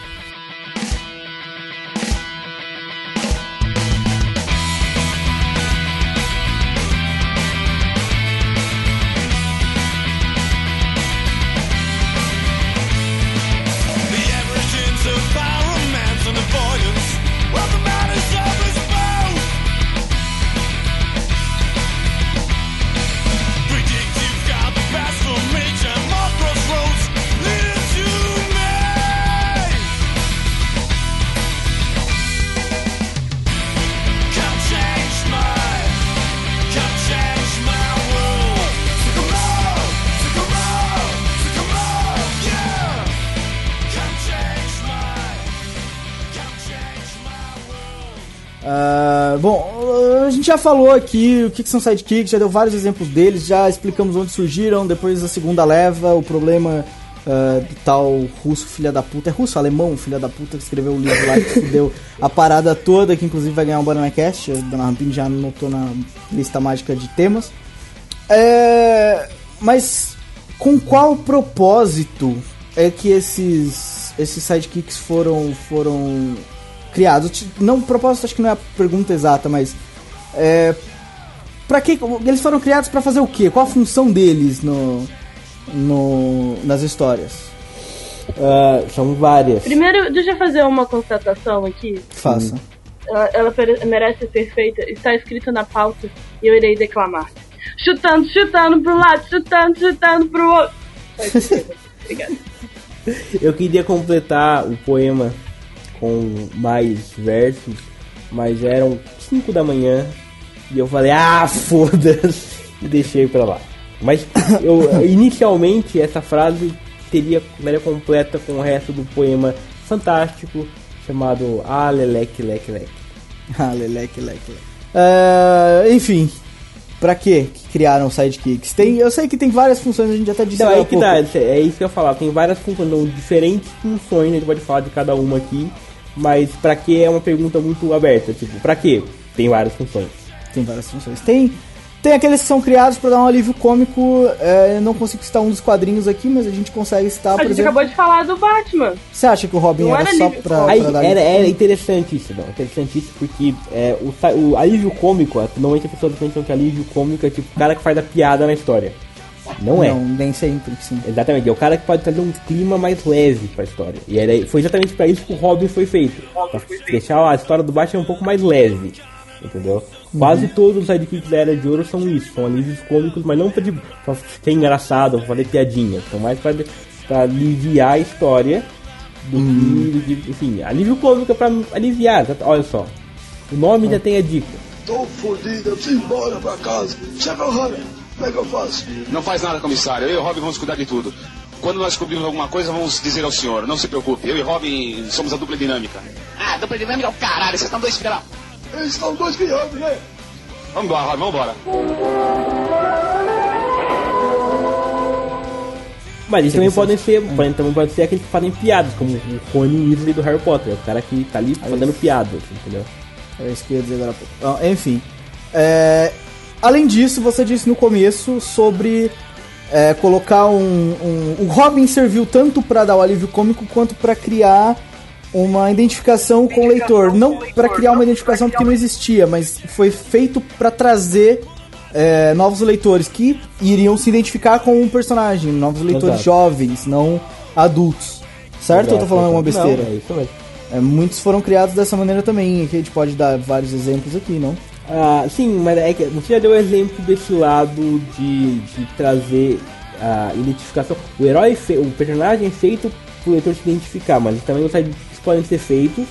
Já falou aqui o que, que são sidekicks, já deu vários exemplos deles, já explicamos onde surgiram, depois da segunda leva, o problema ah, do tal russo filha da puta. É russo, alemão filha da puta que escreveu o livro lá que deu a parada toda, que inclusive vai ganhar um Banana Cast. A Dona Rampini já anotou na lista mágica de temas. É, mas com qual propósito é que esses, esses sidekicks foram, foram criados? Não, propósito acho que não é a pergunta exata, mas é, para que eles foram criados para fazer o quê? Qual a função deles no, no nas histórias?
Ah, são várias.
Primeiro, deixa eu fazer uma constatação aqui.
Faça.
Ela, ela pere- merece ser feita. Está escrito na pauta e eu irei declamar. Chutando, chutando pro lado, chutando, chutando pro outro. Obrigada.
Eu queria completar o poema com mais versos, mas eram 5 da manhã e eu falei, ah, foda-se, e deixei pra lá. Mas eu inicialmente essa frase teria teria completa com o resto do poema fantástico chamado Ah, Leleque, Leque, Leque.
Ah, leleque, leque, leque. É, enfim, pra quê que criaram sidekicks? Tem, eu sei que tem várias funções, a gente até disse
aí
há
que
pouco.
dá, é isso que eu ia falar. Tem várias funções, não, diferentes funções, a gente pode falar de cada uma aqui. Mas pra que é uma pergunta muito aberta. Tipo, pra quê? Tem várias funções.
Tem várias funções. Tem, tem aqueles que são criados pra dar um alívio cômico. é, eu não consigo citar um dos quadrinhos aqui, mas a gente consegue citar,
A
por
gente
exemplo.
acabou de falar do Batman.
Você acha que o Robin
Não
era,
era
só pra.
Aí,
pra dar
era, era interessante isso, não. Interessante isso porque é, o, o alívio cômico, é, normalmente as pessoas pensam que alívio cômico é tipo o cara que faz a piada na história. Não é.
Não, nem sempre, sim.
Exatamente, é o cara que pode trazer um clima mais leve pra história. E era, foi exatamente pra isso que o Robin foi feito. Pra deixar a história do Batman um pouco mais leve. Entendeu? Quase todos os sidekicks da Era de Ouro são isso, são alívios cômicos, mas não pra, de, pra ser engraçado, pra fazer piadinha. São mais pra, pra aliviar a história do que. do que- Enfim, alívio cômico é pra aliviar. tá- Olha só. O nome já tem a dica.
Tô fodido, eu preciso embora pra casa. Chefe O'Hara, como é que eu faço?
Não faz nada, comissário. Eu e o Robin vamos cuidar de tudo. Quando nós descobrirmos alguma coisa, vamos dizer ao senhor. Não se preocupe. Eu e Robin somos a dupla dinâmica.
Ah, dupla dinâmica é o caralho, vocês estão dois filha da...
Eles estão dois criados, né?
Vamos embora, Robin, vamos embora.
Mas eles também podem ser, podem, também podem ser aqueles que fazem piadas, como o Rony Weasley do Harry Potter, o cara que tá ali fazendo piadas, entendeu?
É isso que eu ia dizer agora há pouco. Ah, enfim. É, além disso, você disse no começo sobre é, colocar um, um- O Robin serviu tanto pra dar o alívio cômico quanto pra criar uma identificação com o leitor. Não pra criar uma identificação porque não existia, mas foi feito pra trazer é, novos leitores que iriam se identificar com um personagem. Novos leitores
Exato.
jovens, não adultos. Certo? Ou eu tô falando alguma besteira?
Não, é isso mesmo.
É, muitos foram criados dessa maneira também. Aqui a gente pode dar vários exemplos aqui, não?
Ah, sim, mas é que você já deu exemplo desse lado de, de trazer a identificação. O herói, fe- o personagem é feito pro leitor se identificar, mas também os sites podem ser feitos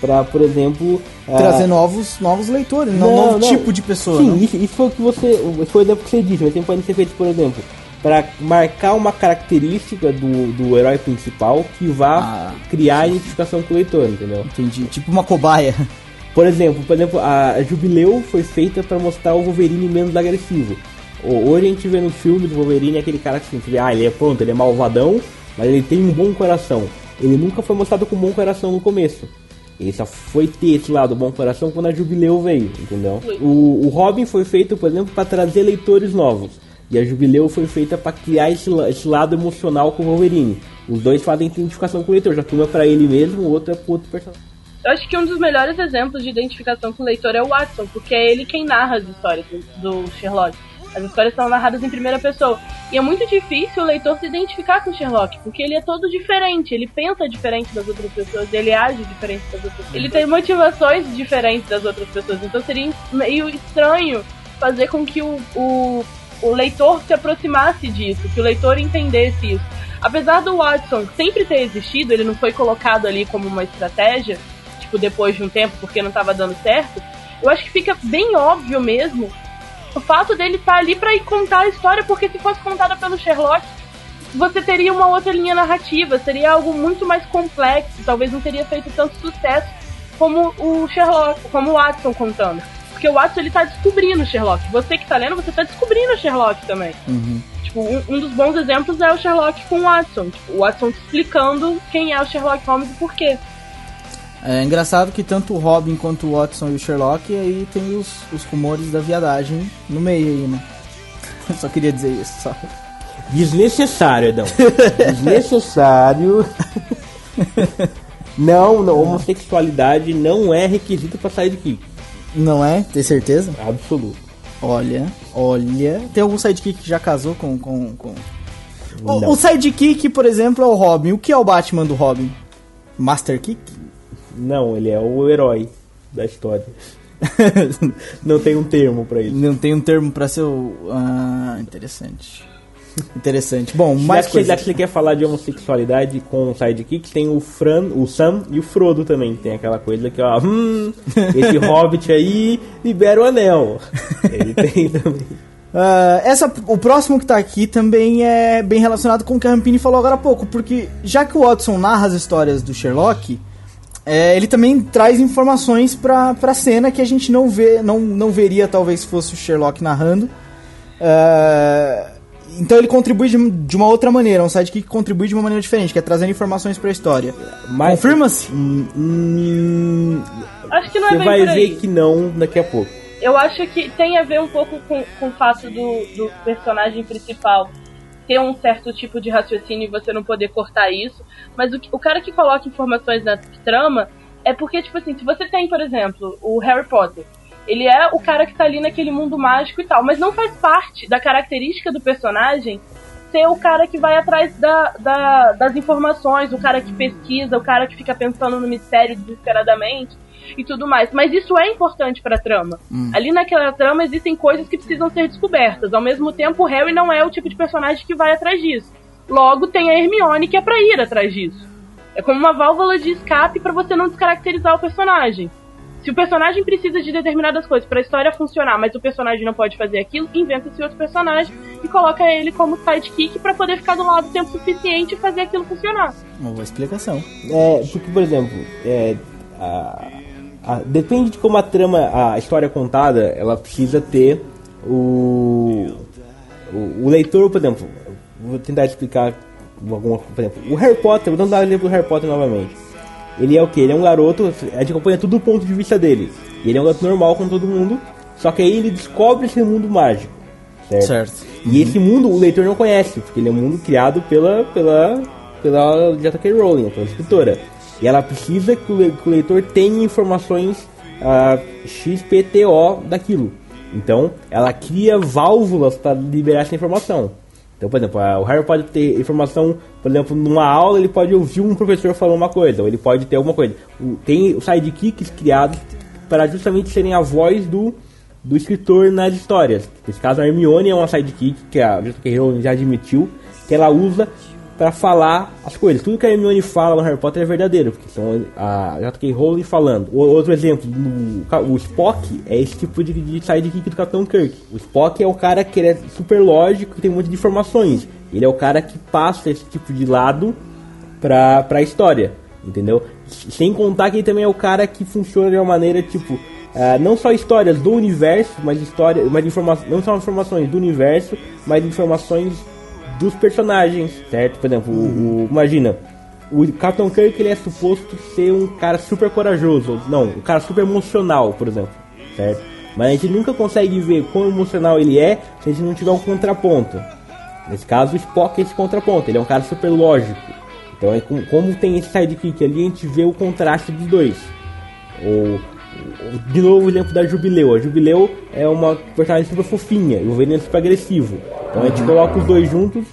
pra, por exemplo, ah,
Trazer novos, novos leitores, não,
Não,
novo
não.
tipo de pessoa.
Sim,
não?
isso, isso foi o que você. Foi o exemplo que você disse, mas também podem ser feitos, por exemplo, para marcar uma característica do, do herói principal que vá
Ah,
criar a identificação com o leitor, entendeu?
Entendi. Tipo uma cobaia.
Por exemplo, por exemplo, a Jubileu foi feita para mostrar o Wolverine menos agressivo. Hoje a gente vê no filme do Wolverine aquele cara que assim, ah, ele é pronto, ele é malvadão, mas ele tem um bom coração. Ele nunca foi mostrado com bom coração no começo. Ele só foi ter esse lado bom coração quando a Jubileu veio, entendeu? O, o Robin foi feito, por exemplo, para trazer leitores novos. E a Jubileu foi feita para criar esse, esse lado emocional com o Wolverine. Os dois fazem identificação com o leitor, já que um é pra ele mesmo, o outro é pro outro personagem.
Eu acho que um dos melhores exemplos de identificação com o leitor é o Watson, porque é ele quem narra as histórias do, do Sherlock. As histórias são narradas em primeira pessoa. E é muito difícil o leitor se identificar com Sherlock, porque ele é todo diferente, ele pensa diferente das outras pessoas, ele age diferente das outras pessoas. Ele tem motivações diferentes das outras pessoas, então seria meio estranho fazer com que o, o, o leitor se aproximasse disso, que o leitor entendesse isso. Apesar do Watson sempre ter existido, ele não foi colocado ali como uma estratégia, tipo, depois de um tempo, porque não tava dando certo, eu acho que fica bem óbvio mesmo o fato dele estar ali pra ir contar a história, porque se fosse contada pelo Sherlock, você teria uma outra linha narrativa, seria algo muito mais complexo, talvez não teria feito tanto sucesso como o Sherlock, como o Watson contando. Porque o Watson ele tá descobrindo o Sherlock. Você que tá lendo, você tá descobrindo o Sherlock também. Tipo, um, um dos bons exemplos é o Sherlock com o Watson. Tipo, o Watson explicando quem é o Sherlock Holmes e por quê.
É engraçado que tanto o Robin quanto o Watson e o Sherlock aí tem os, os rumores da viadagem no meio aí, né? Só queria dizer isso, só.
Desnecessário, Edão. Desnecessário. não, não, homossexualidade não é requisito pra sair daqui.
Não é? Tem certeza?
Absoluto.
Olha, olha. Tem algum sidekick que já casou com. com, com... O, o sidekick, por exemplo, é o Robin. O que é o Batman do Robin? Master Kick?
Não, ele é o herói da história. Não tem um termo pra isso.
Não tem um termo pra ser o. Ah, interessante. Interessante. Bom,
Mais já, que,
coisa.
já que você quer falar de homossexualidade com sidekick, tem o Fran, o Sam e o Frodo também. Tem aquela coisa que, ó, hum, esse hobbit aí libera o anel. Ele tem também.
Ah, essa, o próximo que tá aqui também é bem relacionado com o que a Rampini falou agora há pouco, porque já que o Watson narra as histórias do Sherlock, é, ele também traz informações pra, pra cena que a gente não vê, não, não veria talvez se fosse o Sherlock narrando. Ah, então ele contribui de, de uma outra maneira, um sidekick que contribui de uma maneira diferente, que é trazendo informações pra história.
Mas-
Confirma-se?
Hum, hum,
Acho que não é
você
bem
vai
por aí.
ver que não daqui a pouco.
Eu acho que tem a ver um pouco com, com o fato do, do personagem principal ter um certo tipo de raciocínio e você não poder cortar isso. Mas o, o cara que coloca informações na trama é porque, tipo assim, se você tem, por exemplo, o Harry Potter, ele é o cara que tá ali naquele mundo mágico e tal, mas não faz parte da característica do personagem ser o cara que vai atrás da, da- das informações, o cara que pesquisa, o cara que fica pensando no mistério desesperadamente e tudo mais. Mas isso é importante pra trama. Ali naquela trama existem coisas que precisam ser descobertas. Ao mesmo tempo, o Harry não é o tipo de personagem que vai atrás disso. Logo, tem a Hermione que é pra ir atrás disso. É como uma válvula de escape pra você não descaracterizar o personagem. Se o personagem precisa de determinadas coisas pra história funcionar, mas o personagem não pode fazer aquilo, inventa-se outro personagem e coloca ele como sidekick pra poder ficar do lado o tempo suficiente e fazer aquilo funcionar.
Uma boa explicação.
É, porque, por exemplo, é, a- a- depende de como a trama, a história é contada, ela precisa ter o, o, o leitor, por exemplo, vou tentar explicar alguma por exemplo, o Harry Potter, vou dar o exemplo do Harry Potter novamente. Ele é o que? Ele é um garoto, a gente acompanha tudo do ponto de vista dele. E ele é um garoto normal com todo mundo, só que aí ele descobre esse mundo mágico. Certo?
Certo.
E esse mundo o leitor não conhece, porque ele é um mundo criado pela pela pela J.K. Rowling, pela escritora. E ela precisa que o, leitor tenha informações ah, XPTO daquilo. Então, ela cria válvulas para liberar essa informação. Então, por exemplo, ah, o Harry pode ter informação, por exemplo, numa aula ele pode ouvir um professor falando uma coisa, ou ele pode ter alguma coisa. Tem os sidekicks criados para justamente serem a voz do, do escritor nas histórias. Nesse caso, a Hermione é uma sidekick que a J.K. Rowling já admitiu que ela usa para falar as coisas. Tudo que a Hermione fala no Harry Potter é verdadeiro, porque são a J.K. Rowling falando. O, outro exemplo, no- o Spock é esse tipo de, de sidekick do Capitão Kirk. O Spock é o cara que é super lógico, tem um monte de informações. Ele é o cara que passa esse tipo de lado pra, pra história, entendeu? Sem contar que ele também é o cara que funciona de uma maneira, tipo, ah, não só histórias do universo, mas história, mas informa não só informações do universo, mas informações dos personagens, certo? Por exemplo, o, o- imagina, o Capitão Kirk ele é suposto ser um cara super corajoso, não, um cara super emocional, por exemplo, certo? Mas a gente nunca consegue ver quão emocional ele é se a gente não tiver um contraponto. Nesse caso, o Spock é esse contraponto, ele é um cara super lógico. Então, é com- como tem esse sidekick ali, a gente vê o contraste dos dois. O, o- de novo o exemplo da Jubileu. A Jubileu é uma personagem super fofinha e o Wolverine é super agressivo. Então a gente coloca os dois juntos.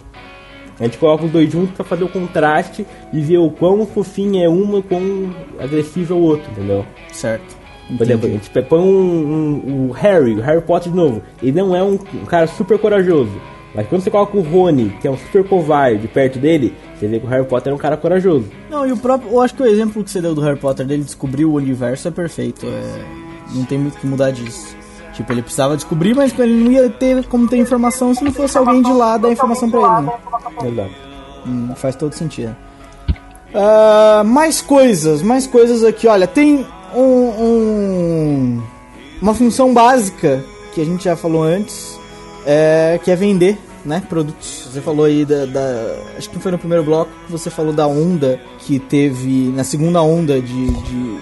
A gente coloca os dois juntos pra fazer o contraste e ver o quão fofinha é uma e quão agressiva é o outro, entendeu?
Certo.
Por exemplo, a gente põe um, um- o Harry, o Harry Potter de novo. Ele não é um, um cara super corajoso. Mas quando você coloca o Rony, que é um super covarde, perto dele, você vê que o Harry Potter é um cara corajoso.
Não, e o próprio. Eu acho que o exemplo que você deu do Harry Potter dele descobrir o universo é perfeito. É, não tem muito o que mudar disso. Tipo, ele precisava descobrir, mas ele não ia ter como ter informação se não fosse alguém de lá dar informação pra ele, né?
Exato.
Hum, faz todo sentido. Ah, mais coisas, mais coisas aqui. Olha, tem um, um- uma função básica que a gente já falou antes, é, que é vender, né, produtos. Você falou aí da, da- acho que foi no primeiro bloco que você falou da onda que teve na segunda onda de, de,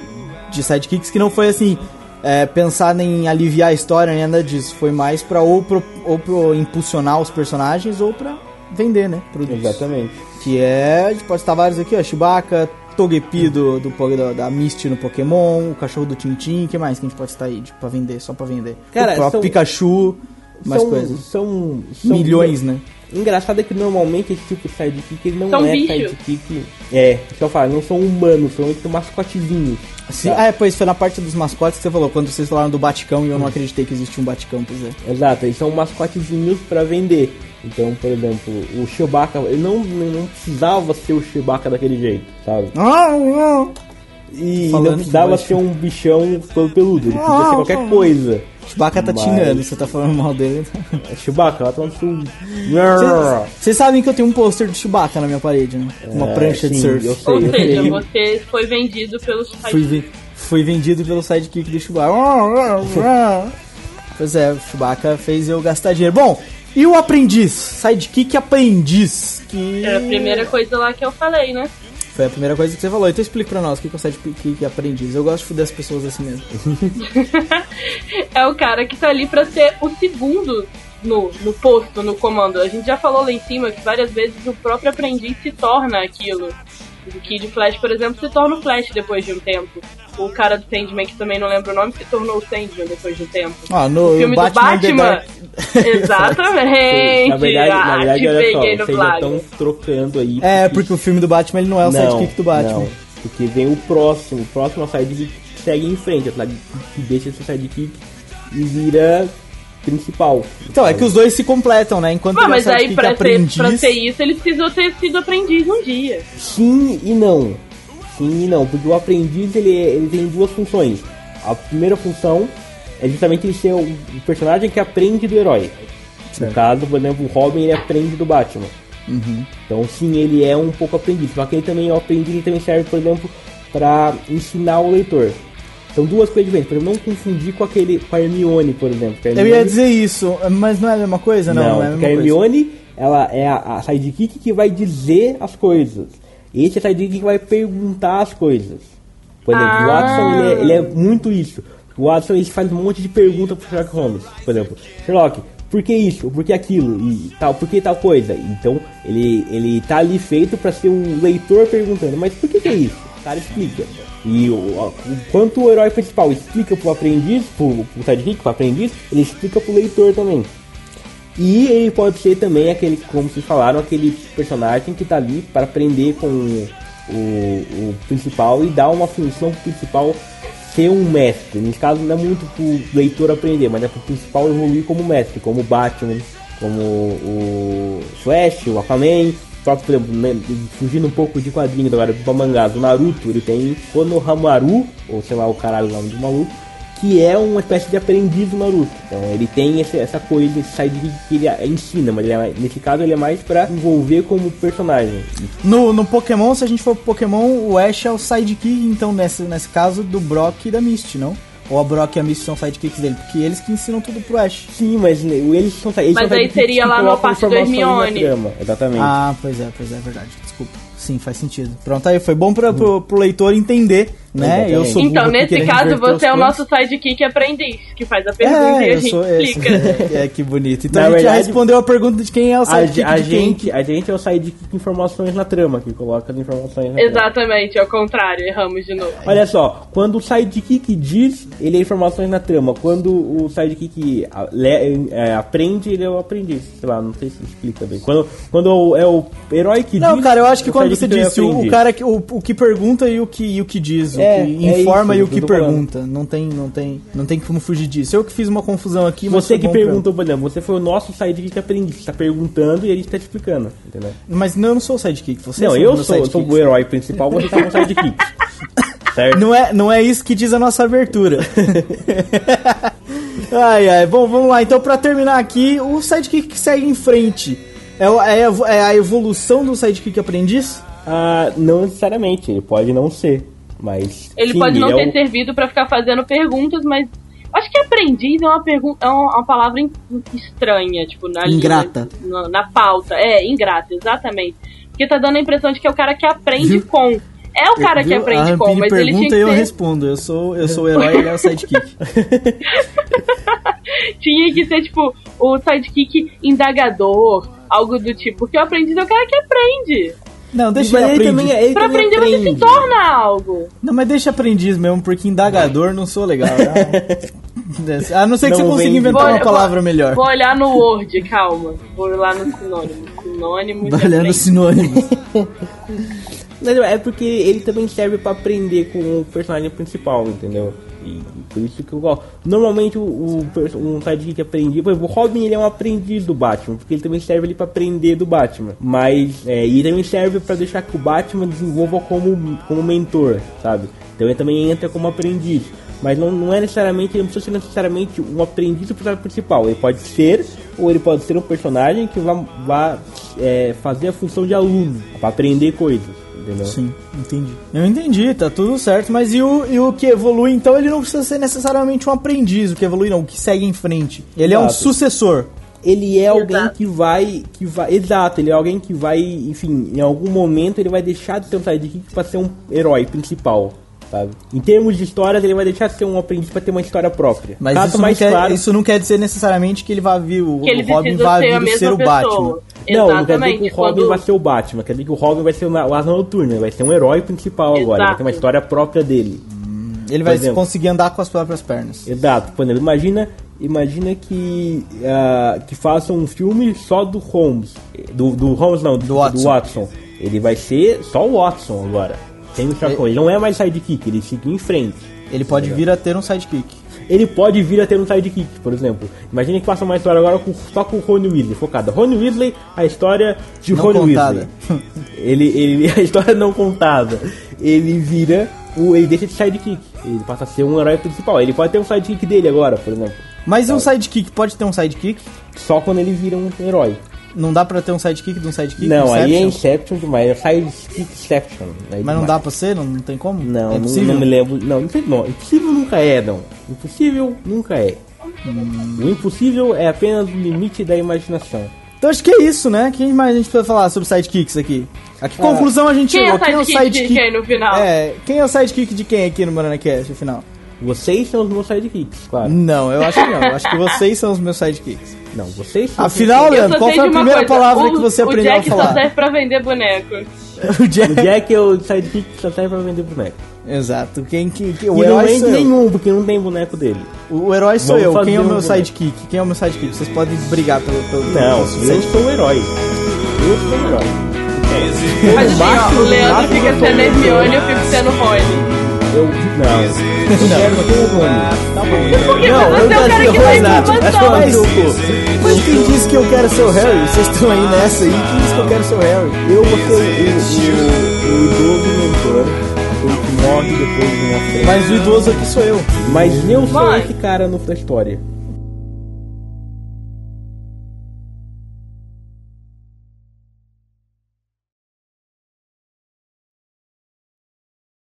de sidekicks que não foi assim. É, pensar em aliviar a história, nem nada disso. Foi mais pra ou, pro, ou pro impulsionar os personagens ou pra vender, né? Produtos.
Exatamente.
Que é, a gente pode citar vários aqui, ó, Chewbacca, Togepi do, do, po- da, Misty no Pokémon, o cachorro do Tintin, que mais que a gente pode citar aí, tipo, pra vender, só pra vender?
Cara,
o próprio
são-
Pikachu, mais
são,
coisas.
São, são
Milhões, né?
Engraçado é que normalmente esse tipo de sidekick ele não
São
é
bicho.
sidekick. É, que eu falo, não são humanos, são muito mascotezinhos.
Sim,
Tá.
ah, é, pois foi na parte dos mascotes que você falou, quando vocês falaram do Baticão e eu não acreditei que existia um Baticão, pois é.
Exato, eles são mascotezinhos pra vender. Então, por exemplo, o Chewbacca, ele não, não precisava ser o Chewbacca daquele jeito, sabe? E
Falando
não precisava
que vai-
ser um bichão todo peludo, ele podia ser qualquer coisa.
Chewbacca tá
Mas-
xingando, você tá falando mal dele.
É Chewbacca, ela tá no seu...
Vocês- sabem que eu tenho um pôster do Chewbacca na minha parede, né? Uma
É,
prancha de
sim,
surf.
eu sei,
Ou
eu
seja,
sei.
você foi vendido pelos
Fui, ve- fui vendido pelo sidekick do Chewbacca. pois é, o Chewbacca fez eu gastar dinheiro. Bom, e o aprendiz? Sidekick aprendiz. Que
Era a primeira coisa lá que eu falei, né?
Foi a primeira coisa que você falou. Então explica pra nós o que é o sidekick aprendiz. Eu gosto de fuder as pessoas assim mesmo.
é o cara que tá ali pra ser o segundo no, no posto, no comando. A gente já falou lá em cima que várias vezes o próprio aprendiz se torna aquilo. O Kid Flash, por exemplo, se torna o Flash depois de um tempo. O cara do Sandman, que também não lembro o nome, se tornou o Sandman depois de um tempo.
Ó, no
o filme
Batman,
do
The
Batman.
Dark-
Exatamente.
Na verdade, na
Ah,
verdade
te
olha só, vocês já estão trocando aí.
É, porque o filme do Batman ele não é o sidekick do Batman.
Não, porque vem o próximo, o próximo sidekick que segue em frente, o sidekick que deixa esse sidekick e vira principal.
Então, é que os dois se completam, né? Enquanto
Não,
ele é o
mas aí pra ser,
aprendiz...
pra ser isso, ele precisou ter sido aprendiz um dia.
Sim e não. Sim e não, porque o aprendiz ele, ele tem duas funções. A primeira função é justamente ele ser o personagem que aprende do herói. No caso, por exemplo, o Robin ele aprende do Batman. Então sim, ele é um pouco aprendiz. Só que ele também, o aprendiz ele também serve, por exemplo, para ensinar o leitor. São duas coisas diferentes, para não confundir com aquele com a Hermione, por exemplo. a
Eu
Hermione-
ia dizer isso, mas não é a mesma coisa? Não,
não,
não, é a
a
mesma coisa.
Hermione, ela é a, a sidekick que vai dizer as coisas. Esse é a sidekick que vai perguntar as coisas. Por exemplo, o
Ah.
Watson, ele é, ele é muito isso. O Watson, ele faz um monte de pergunta pro Sherlock Holmes. Por exemplo, Sherlock, por que isso? Por que aquilo? E tal, por que tal coisa? Então, ele, ele tá ali feito para ser o leitor perguntando, mas por que que é isso? O cara explica. E o, o- enquanto o herói principal explica pro aprendiz, pro, pro sidekick, pro aprendiz, ele explica pro leitor também. E ele pode ser também aquele, como vocês falaram, aquele personagem que tá ali para aprender com o, o principal e dar uma função principal ser um mestre. Nesse caso não é muito pro leitor aprender, mas é pro principal evoluir como mestre, como Batman, como o Flash, o Aquaman. Próprio, por exemplo, né, fugindo um pouco de quadrinhos agora do mangás, o Naruto, ele tem Konohamaru, ou sei lá o caralho o nome do maluco, que é uma espécie de aprendiz do Naruto. Então ele tem esse- essa coisa, esse sidekick que ele ensina, mas ele é, nesse caso ele é mais pra envolver como personagem.
No, no Pokémon, se a gente for pro Pokémon, o Ash é o sidekick, então, nesse, nesse caso, do Brock e da Misty, não? Ou a Brock e a Misty são sidekicks dele? Porque eles que ensinam tudo pro Ash.
Sim, mas eles são eles
Mas
são
aí
sidekicks
seria lá no
colocam
parte do
na
Hermione.
Exatamente.
Ah, pois é, pois é, é verdade. Desculpa. Sim, faz sentido. Pronto, aí foi bom pra, pro, pro leitor entender, né? Eu sou
Então, nesse caso, você é o
os
nosso sidekick aprendiz, que faz a pergunta
É,
e a gente
sou esse.
explica.
É, que bonito. Então
Na
a gente já
verdade,
respondeu a pergunta de quem é o
a,
sidekick
a
de quem.
gente, a gente é o sidekick com informações na trama, que coloca as informações na trama.
Exatamente, ao contrário, erramos de novo.
Olha só, quando o sidekick diz, ele é informações na trama. Quando o sidekick a- le- é, aprende, ele é o aprendiz. Sei lá, não sei se explica bem. Quando, quando é o herói que
Não,
diz.
cara, eu acho que quando você
é
disse o, o cara que o, o que pergunta e o que, e o que diz,
É,
que
é
informa
isso
e o
que eu falando.
pergunta, não tem, não tem, não tem como fugir disso. Eu que fiz uma confusão aqui, mas
Você que perguntou, por exemplo, você foi o nosso sidekick aprendiz. Você tá perguntando e ele está te explicando, entendeu?
Mas não, eu não sou o sidekick, você
não,
é
eu sou, sou
sidekick.
o herói principal, você tá com o sidekick. certo?
Não é, não é isso que diz a nossa abertura. ai, ai. Bom, vamos lá. Então, pra terminar aqui, o sidekick que segue em frente é, é a- é a evolução do sidekick aprendiz?
Ah, não necessariamente, ele pode não ser. Mas.
Ele
sim,
pode não
é
ter
o-
servido pra ficar fazendo perguntas, mas acho que aprendiz é uma pergunta, é uma, uma palavra estranha, tipo na linha-
Ingrata.
na, na pauta. É, ingrata, exatamente. Porque tá dando a impressão de que é o cara que aprende com. É o cara que
Viu?
aprende
a
com, mas ele tinha
pergunta
que
e eu
ser,
respondo. Eu sou, eu sou o herói e ele é o sidekick.
tinha que ser tipo o sidekick indagador, algo do tipo. Porque o aprendiz é o cara que aprende.
Não, deixa
Mas
ele
ele
aprendiz.
também, é- ele
Pra
também
aprender você se
aprende.
torna algo.
Não, mas deixa aprendiz mesmo, porque indagador não sou legal. né? A não ser que
Não
você consiga inventar
Vou-
uma palavra melhor.
Vou olhar no Word, calma. Vou lá no sinônimo. Sinônimo.
Olhando
aprendiz.
sinônimos.
Não, é porque ele também serve pra aprender com o personagem principal, entendeu? E por isso que eu gosto. Normalmente o, o um sidekick aprendiz, por exemplo, o Robin ele é um aprendiz do Batman, porque ele também serve ali pra aprender do Batman. Mas é, e também serve pra deixar que o Batman desenvolva como, como mentor, sabe? Então ele também entra como aprendiz. Mas não, não é necessariamente, ele não precisa ser necessariamente um aprendiz do personagem principal. Ele pode ser, ou ele pode ser um personagem que vá é, fazer a função de aluno, pra aprender coisas. Entendeu?
Sim, entendi. Eu entendi, tá tudo certo, mas e o, e o que evolui, então, ele não precisa ser necessariamente um aprendiz, o que evolui não, o que segue em frente. Ele é um
Exato.
sucessor.
ele é alguém
Exato.
que vai, que vai, exato, ele é alguém que vai, enfim, em algum momento ele vai deixar de ser um sidekick para ser um herói principal, sabe? Em termos de histórias, ele vai deixar de ser um aprendiz para ter uma história própria.
Mas
Caso
isso não,
mais
quer,
claro,
isso não quer dizer necessariamente que ele vai vir, o,
ele
o Robin vai
ser a
vir
mesma
ser o. Batman.
não, não quer dizer que o Robin
quando-
vai ser o Batman, quer dizer que o Robin vai ser o Asa Noturna, ele vai ser um herói principal agora, ele vai
Exato.
ter uma história própria dele.
Ele vai
exemplo.
conseguir andar com as próprias pernas.
Exato, por exemplo, imagina, imagina que ah, que façam um filme só do Holmes, do, do Holmes não, do,
Watson.
do Watson. Ele vai ser só o Watson agora. O Sherlock Holmes. Ele não é mais sidekick, ele fica em frente.
Ele pode vir a ter um sidekick.
Ele pode vir a ter um sidekick, por exemplo. Imagina que faça uma história agora com- só com o Rony Weasley, focada. Rony Weasley, a história de
Não
Rony
contada.
Weasley. Ele, ele, a história não contada. Ele vira, o, ele deixa de sidekick. Ele passa a ser um herói principal. Ele pode ter um sidekick dele agora, por exemplo.
Mas um sidekick pode ter um sidekick?
Só quando ele vira um herói.
Não dá pra ter um sidekick de um sidekick?
não, aí é
Inception?
Inception demais. É Sidekickception.
Mas não
demais.
dá pra ser? Não, não tem como?
Não,
é
não, não me lembro. Não, não, sei- não, impossível nunca é, não. Impossível nunca é.
Hum.
O impossível é apenas o limite da imaginação.
Então acho que é isso, né? Quem mais a gente precisa falar sobre sidekicks aqui? A que conclusão a gente
Quem é
chegou?
o sidekick de quem no final?
É, quem é o sidekick de quem aqui no MananaCast, no final?
Vocês são os meus sidekicks, claro.
Não, eu acho que não. Eu acho que vocês são os meus sidekicks.
Não, vocês são.
Afinal, Leandro,
só
qual foi a primeira
coisa,
palavra
o,
que você
o
aprendeu
Jack
a
só
falar?
serve pra vender boneco.
o Jack.
O Jack é o sidekick que só serve pra vender boneco.
Exato. Quem que, que-
E
o
não
herói
vende
sou eu.
nenhum, porque não tem boneco dele.
O herói sou
Vamos
eu. Quem é o meu
boneco.
sidekick? Quem é o meu sidekick? Vocês podem brigar pelo, pelo
Não, eu
sidekick.
sou o herói. Eu sou o herói.
Mas assim, ó, o Leandro fica sendo Hermione e eu fico sendo Rony.
Eu. Não. Eu quero ser o.
Porque
Não,
você é o cara
quero
que
ser
vai informação.
Mas, mas quem disse que eu quero ser o Harry? Vocês estão aí nessa aí. Quem disse que eu quero ser o Harry?
Eu vou ser o, o, o idoso mentor, aquele que morre depois de uma frente.
Mas o idoso aqui sou eu.
Mas eu sou esse cara no, da história.